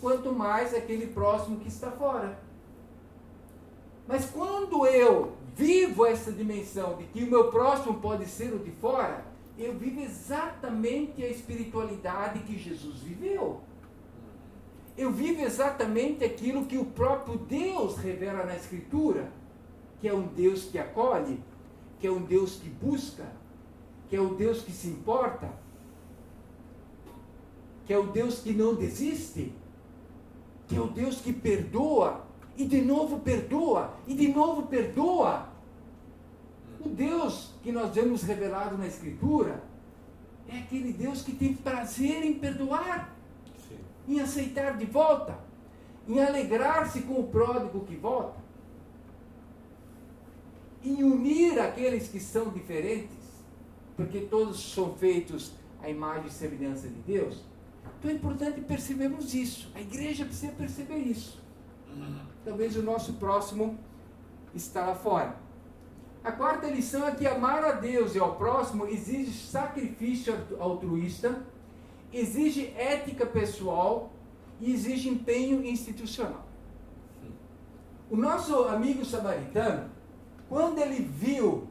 quanto mais aquele próximo que está fora. Mas quando eu vivo essa dimensão de que o meu próximo pode ser o de fora, eu vivo exatamente a espiritualidade que Jesus viveu. Eu vivo exatamente aquilo que o próprio Deus revela na Escritura, que é um Deus que acolhe, que é um Deus que busca, que é o Deus que se importa, que é o Deus que não desiste, que é o Deus que perdoa, e de novo perdoa, e de novo perdoa. O Deus que nós vemos revelado na Escritura é aquele Deus que tem prazer em perdoar, Sim. em aceitar de volta, em alegrar-se com o pródigo que volta, em unir aqueles que são diferentes porque todos são feitos à imagem e semelhança de Deus. Então é importante percebermos isso. A igreja precisa perceber isso. Talvez o nosso próximo está lá fora. A quarta lição é que amar a Deus e ao próximo exige sacrifício altruísta, exige ética pessoal e exige empenho institucional. O nosso amigo samaritano, quando ele viu,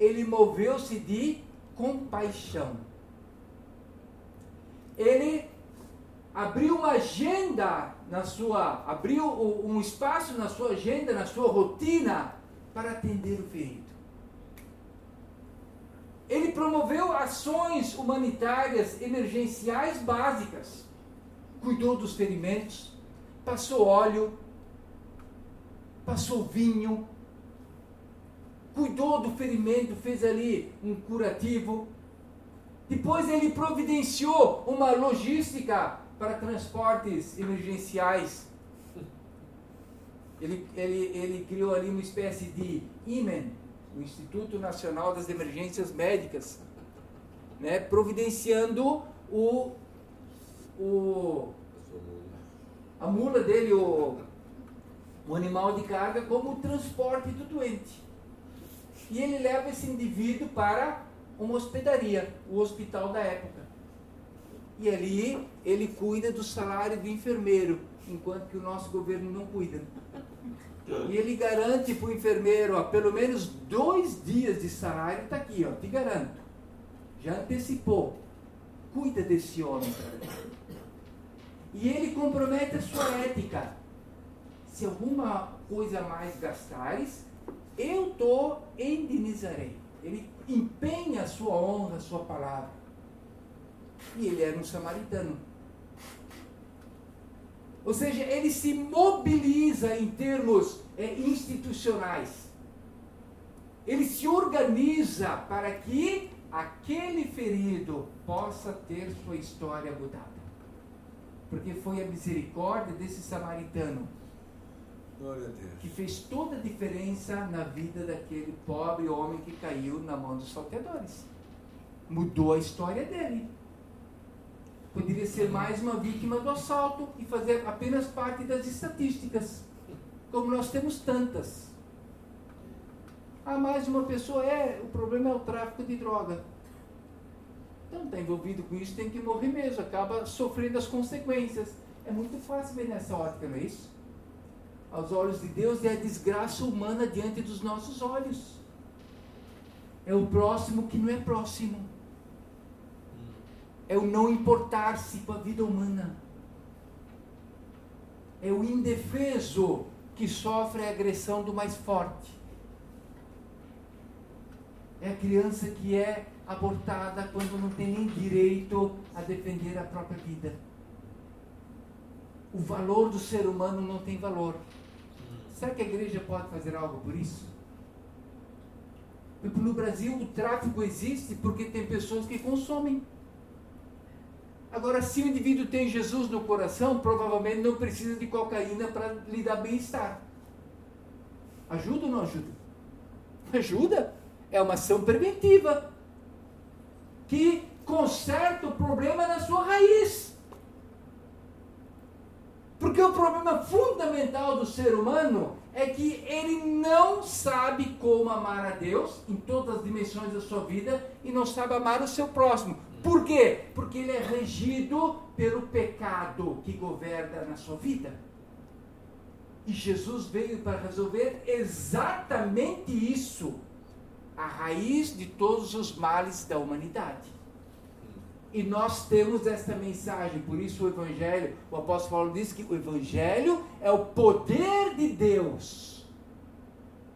ele moveu-se de compaixão. Ele abriu uma agenda na sua, abriu um espaço na sua agenda, na sua rotina para atender o ferido. Ele promoveu ações humanitárias emergenciais básicas. Cuidou dos ferimentos, passou óleo, passou vinho, cuidou do ferimento, fez ali um curativo. Depois ele providenciou uma logística para transportes emergenciais. Ele, ele, ele criou ali uma espécie de imen, o Instituto Nacional das Emergências Médicas, né, providenciando o, o, a mula dele, o, o animal de carga, como transporte do doente. E ele leva esse indivíduo para uma hospedaria, o hospital da época. E ali ele cuida do salário do enfermeiro, enquanto que o nosso governo não cuida. E ele garante para o enfermeiro, ó, pelo menos dois dias de salário, está aqui, ó, te garanto. Já antecipou. Cuida desse homem. E ele compromete a sua ética. Se alguma coisa mais gastares, eu tô indenizarei. Ele empenha a sua honra, a sua palavra. E ele era um samaritano. Ou seja, ele se mobiliza em termos é, institucionais. Ele se organiza para que aquele ferido possa ter sua história mudada. Porque foi a misericórdia desse samaritano que fez toda a diferença na vida daquele pobre homem que caiu na mão dos salteadores. Mudou a história dele. Poderia ser mais uma vítima do assalto e fazer apenas parte das estatísticas, como nós temos tantas. Ah, mais uma pessoa é, o problema é o tráfico de droga. Então está envolvido com isso, tem que morrer mesmo, acaba sofrendo as consequências. É muito fácil ver nessa ótica, não é isso? Aos olhos de Deus é a desgraça humana diante dos nossos olhos. É o próximo que não é próximo é o não importar-se com a vida humana. É o indefeso que sofre a agressão do mais forte. É a criança que é abortada quando não tem nem direito a defender a própria vida. O valor do ser humano não tem valor. Será que a igreja pode fazer algo por isso? No Brasil, o tráfico existe porque tem pessoas que consomem. Agora, se o indivíduo tem Jesus no coração, provavelmente não precisa de cocaína para lhe dar bem-estar. Ajuda ou não ajuda? Ajuda. É uma ação preventiva que conserta o problema na sua raiz. Porque o problema fundamental do ser humano é que ele não sabe como amar a Deus em todas as dimensões da sua vida e não sabe amar o seu próximo. Por quê? Porque ele é regido pelo pecado que governa na sua vida. E Jesus veio para resolver exatamente isso, a raiz de todos os males da humanidade. E nós temos esta mensagem, por isso o Evangelho, o apóstolo Paulo diz que o Evangelho é o poder de Deus.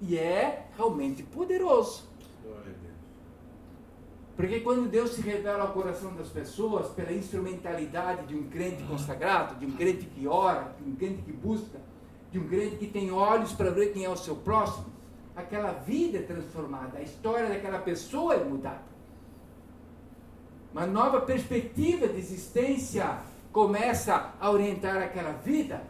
E é realmente poderoso. Porque quando Deus se revela ao coração das pessoas pela instrumentalidade de um crente consagrado, de um crente que ora, de um crente que busca, de um crente que tem olhos para ver quem é o seu próximo, aquela vida é transformada, a história daquela pessoa é mudada. Uma nova perspectiva de existência começa a orientar aquela vida.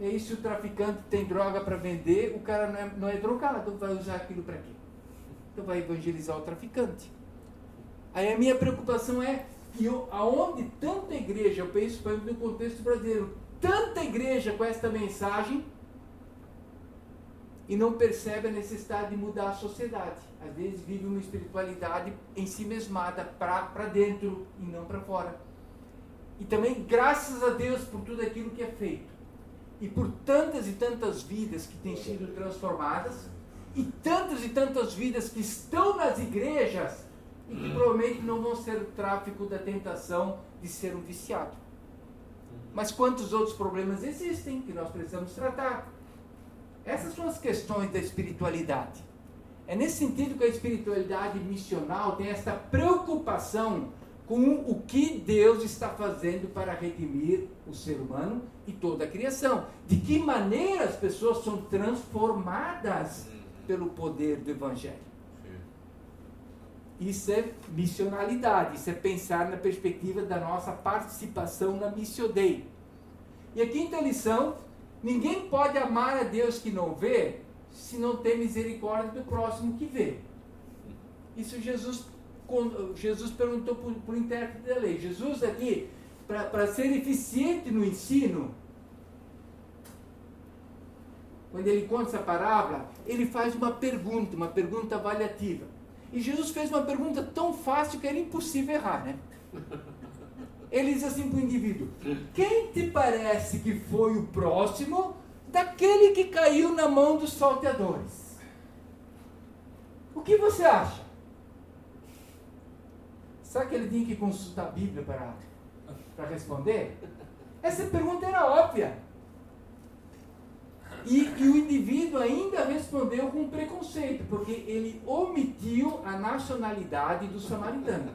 E aí, se o traficante tem droga para vender, o cara não é, não é drogado, vai usar aquilo para quê? Então vai evangelizar o traficante. Aí a minha preocupação é que eu, aonde tanta igreja, eu penso no contexto brasileiro, tanta igreja com esta mensagem e não percebe a necessidade de mudar a sociedade. Às vezes vive uma espiritualidade em si mesmada para dentro e não para fora. E também graças a Deus por tudo aquilo que é feito. E por tantas e tantas vidas que têm sido transformadas e tantas e tantas vidas que estão nas igrejas e que provavelmente não vão ser o tráfico da tentação de ser um viciado. Mas quantos outros problemas existem que nós precisamos tratar? Essas são as questões da espiritualidade. É nesse sentido que a espiritualidade missional tem esta preocupação com o que Deus está fazendo para redimir o ser humano e toda a criação. De que maneira as pessoas são transformadas pelo poder do Evangelho. Isso é missionalidade, isso é pensar na perspectiva da nossa participação na Missio Dei. E a quinta lição: ninguém pode amar a Deus que não vê se não tem misericórdia do próximo que vê? Isso Jesus, Jesus perguntou para o intérprete da lei. Jesus aqui, para ser eficiente no ensino, quando ele conta essa parábola, ele faz uma pergunta, uma pergunta avaliativa. E Jesus fez uma pergunta tão fácil que era impossível errar, né? Ele diz assim para o indivíduo: Quem te parece que foi o próximo daquele que caiu na mão dos salteadores? O que você acha? Será que ele tinha que consultar a Bíblia para, para responder? Essa pergunta era óbvia. E, e, o indivíduo ainda respondeu com preconceito, porque ele omitiu a nacionalidade do samaritano.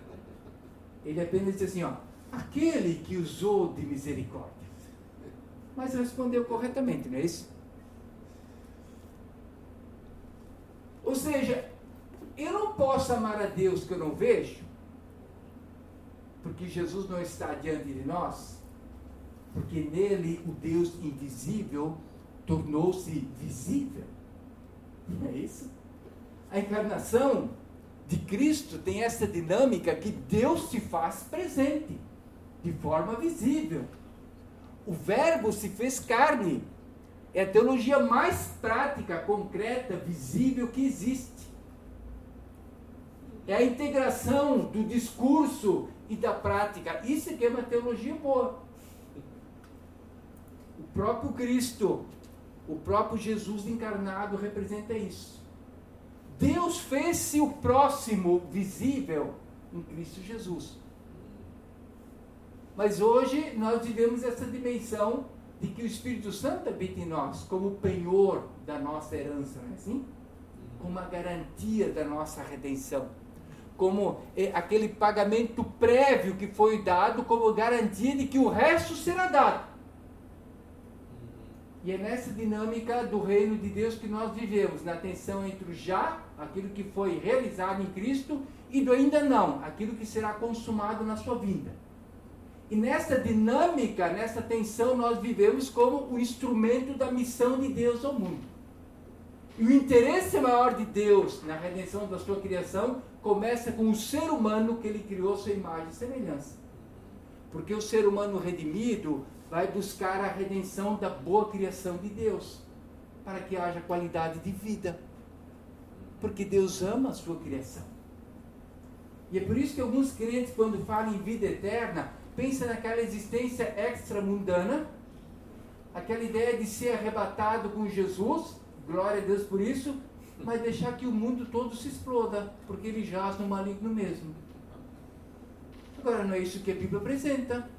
Ele apenas disse assim: ó, aquele que usou de misericórdia. Mas respondeu corretamente, não é isso? Ou seja, eu não posso amar a Deus que eu não vejo, porque Jesus não está diante de nós, porque nele o Deus invisível tornou-se visível. Não é isso? A encarnação de Cristo tem essa dinâmica que Deus se faz presente de forma visível. O Verbo se fez carne. É a teologia mais prática, concreta, visível que existe. É a integração do discurso e da prática. Isso que é uma teologia boa. O próprio Cristo, o próprio Jesus encarnado representa isso. Deus fez-se o próximo visível em Cristo Jesus. Mas hoje nós vivemos essa dimensão de que o Espírito Santo habita em nós como penhor da nossa herança, não é assim? Como a garantia da nossa redenção. Como é, aquele pagamento prévio que foi dado como garantia de que o resto será dado. E é nessa dinâmica do reino de Deus que nós vivemos, na tensão entre o já, aquilo que foi realizado em Cristo, e do ainda não, aquilo que será consumado na sua vinda. E nessa dinâmica, nessa tensão, nós vivemos como o instrumento da missão de Deus ao mundo. E o interesse maior de Deus na redenção da sua criação começa com o ser humano que ele criou sua imagem e semelhança. Porque o ser humano redimido vai buscar a redenção da boa criação de Deus, para que haja qualidade de vida. Porque Deus ama a sua criação. E é por isso que alguns crentes, quando falam em vida eterna, pensa naquela existência extramundana, aquela ideia de ser arrebatado com Jesus, glória a Deus por isso, mas deixar que o mundo todo se exploda, porque ele jaz no maligno mesmo. Agora, não é isso que a Bíblia apresenta.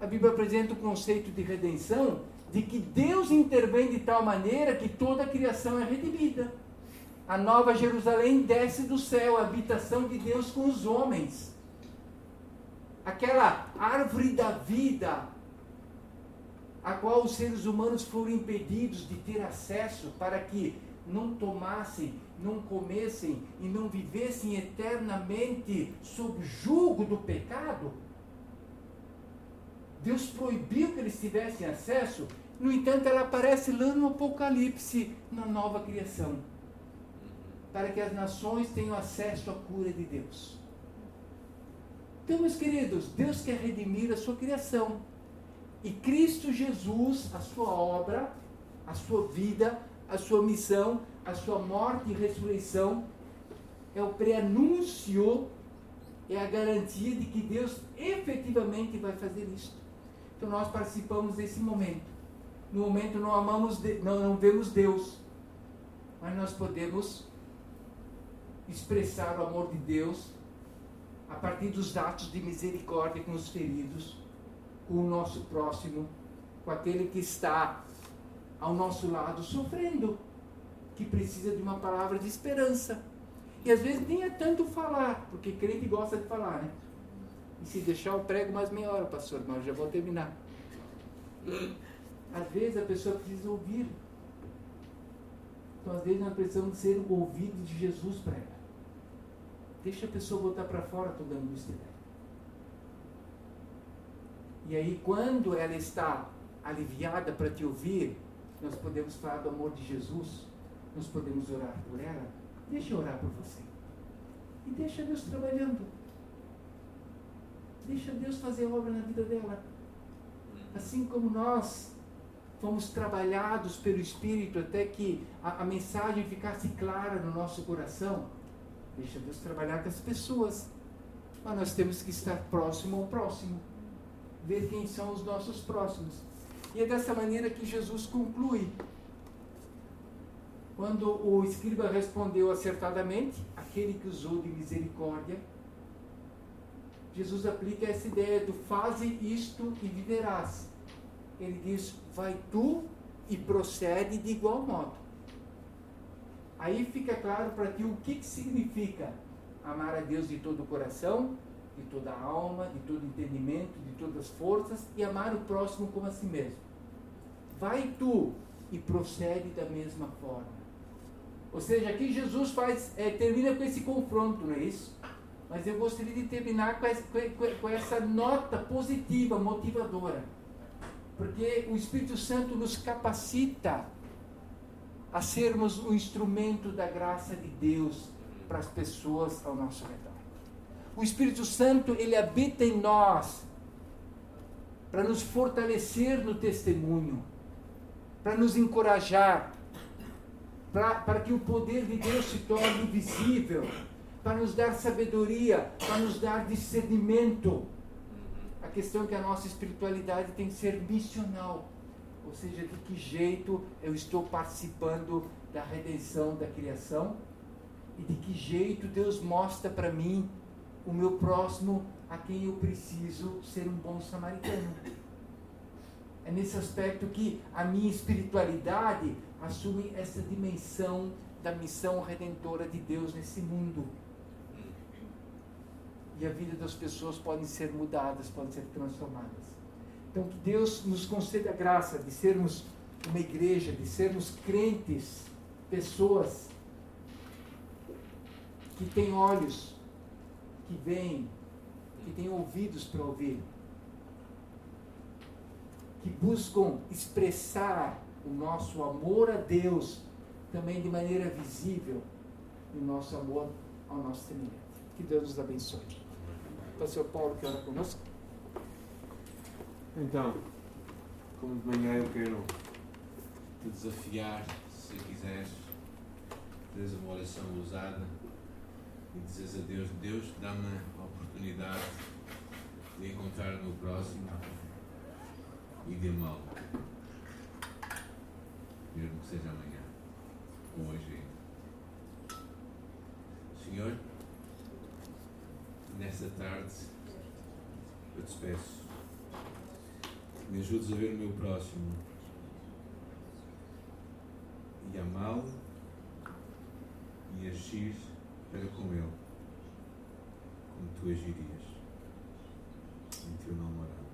A Bíblia apresenta o conceito de redenção, de que Deus intervém de tal maneira que toda a criação é redimida. A nova Jerusalém desce do céu, a habitação de Deus com os homens aquela árvore da vida, a qual os seres humanos foram impedidos de ter acesso para que não tomassem, não comessem e não vivessem eternamente sob julgo do pecado. Deus proibiu que eles tivessem acesso, no entanto, ela aparece lá no Apocalipse, na nova criação, para que as nações tenham acesso à cura de Deus. Então, meus queridos, Deus quer redimir a sua criação. E Cristo Jesus, a sua obra, a sua vida, a sua missão, a sua morte e ressurreição, é o prenúncio, é a garantia de que Deus efetivamente vai fazer isso. Então nós participamos desse momento. No momento não amamos, não, não vemos Deus, mas nós podemos expressar o amor de Deus a partir dos atos de misericórdia com os feridos, com o nosso próximo, com aquele que está ao nosso lado sofrendo, que precisa de uma palavra de esperança. E às vezes nem é tanto falar, porque crente gosta de falar, né? E se deixar eu prego mais meia hora, pastor, mas já vou terminar. Às vezes a pessoa precisa ouvir. Então às vezes nós precisamos ser o ouvido de Jesus para ela. Deixa a pessoa botar para fora toda a angústia dela. E aí, quando ela está aliviada para te ouvir, nós podemos falar do amor de Jesus nós podemos orar por ela, deixa eu orar por você. E deixa Deus trabalhando. Deixa Deus fazer obra na vida dela. Assim como nós fomos trabalhados pelo Espírito até que a, a mensagem ficasse clara no nosso coração, deixa Deus trabalhar com as pessoas. Mas nós temos que estar próximo ao próximo. Ver quem são os nossos próximos. E é dessa maneira que Jesus conclui. Quando o escriba respondeu acertadamente, aquele que usou de misericórdia, Jesus aplica essa ideia do faze isto e viverás. Ele diz, vai tu e procede de igual modo. Aí fica claro para ti o que, que significa amar a Deus de todo o coração, de toda a alma, de todo entendimento, de todas as forças e amar o próximo como a si mesmo. Vai tu e procede da mesma forma. Ou seja, aqui Jesus faz, é, termina com esse confronto, não é isso? Mas eu gostaria de terminar com essa, com essa nota positiva, motivadora. Porque o Espírito Santo nos capacita a sermos o instrumento da graça de Deus para as pessoas ao nosso redor. O Espírito Santo, ele habita em nós para nos fortalecer no testemunho, para nos encorajar, para que o poder de Deus se torne visível, para nos dar sabedoria, para nos dar discernimento. A questão é que a nossa espiritualidade tem que ser missional, ou seja, de que jeito eu estou participando da redenção da criação e de que jeito Deus mostra para mim o meu próximo a quem eu preciso ser um bom samaritano. É nesse aspecto que a minha espiritualidade assume essa dimensão da missão redentora de Deus nesse mundo. E a vida das pessoas podem ser mudadas, podem ser transformadas. Então, que Deus nos conceda a graça de sermos uma igreja, de sermos crentes, pessoas que têm olhos que veem, que têm ouvidos para ouvir, que buscam expressar o nosso amor a Deus também de maneira visível o nosso amor ao nosso semelhante. Que Deus nos abençoe. Pastor Paulo, que ora conosco. Então, como de manhã eu quero te desafiar, se quiseres, teres uma oração ousada e dizes a Deus, Deus dá-me a oportunidade de encontrar meu próximo e de amá-lo. Mesmo que seja amanhã ou hoje ainda. Senhor, nesta tarde, eu te peço que me ajudes a ver o meu próximo e amá-lo e agir para com ele, como tu agirias, em teu nome orado.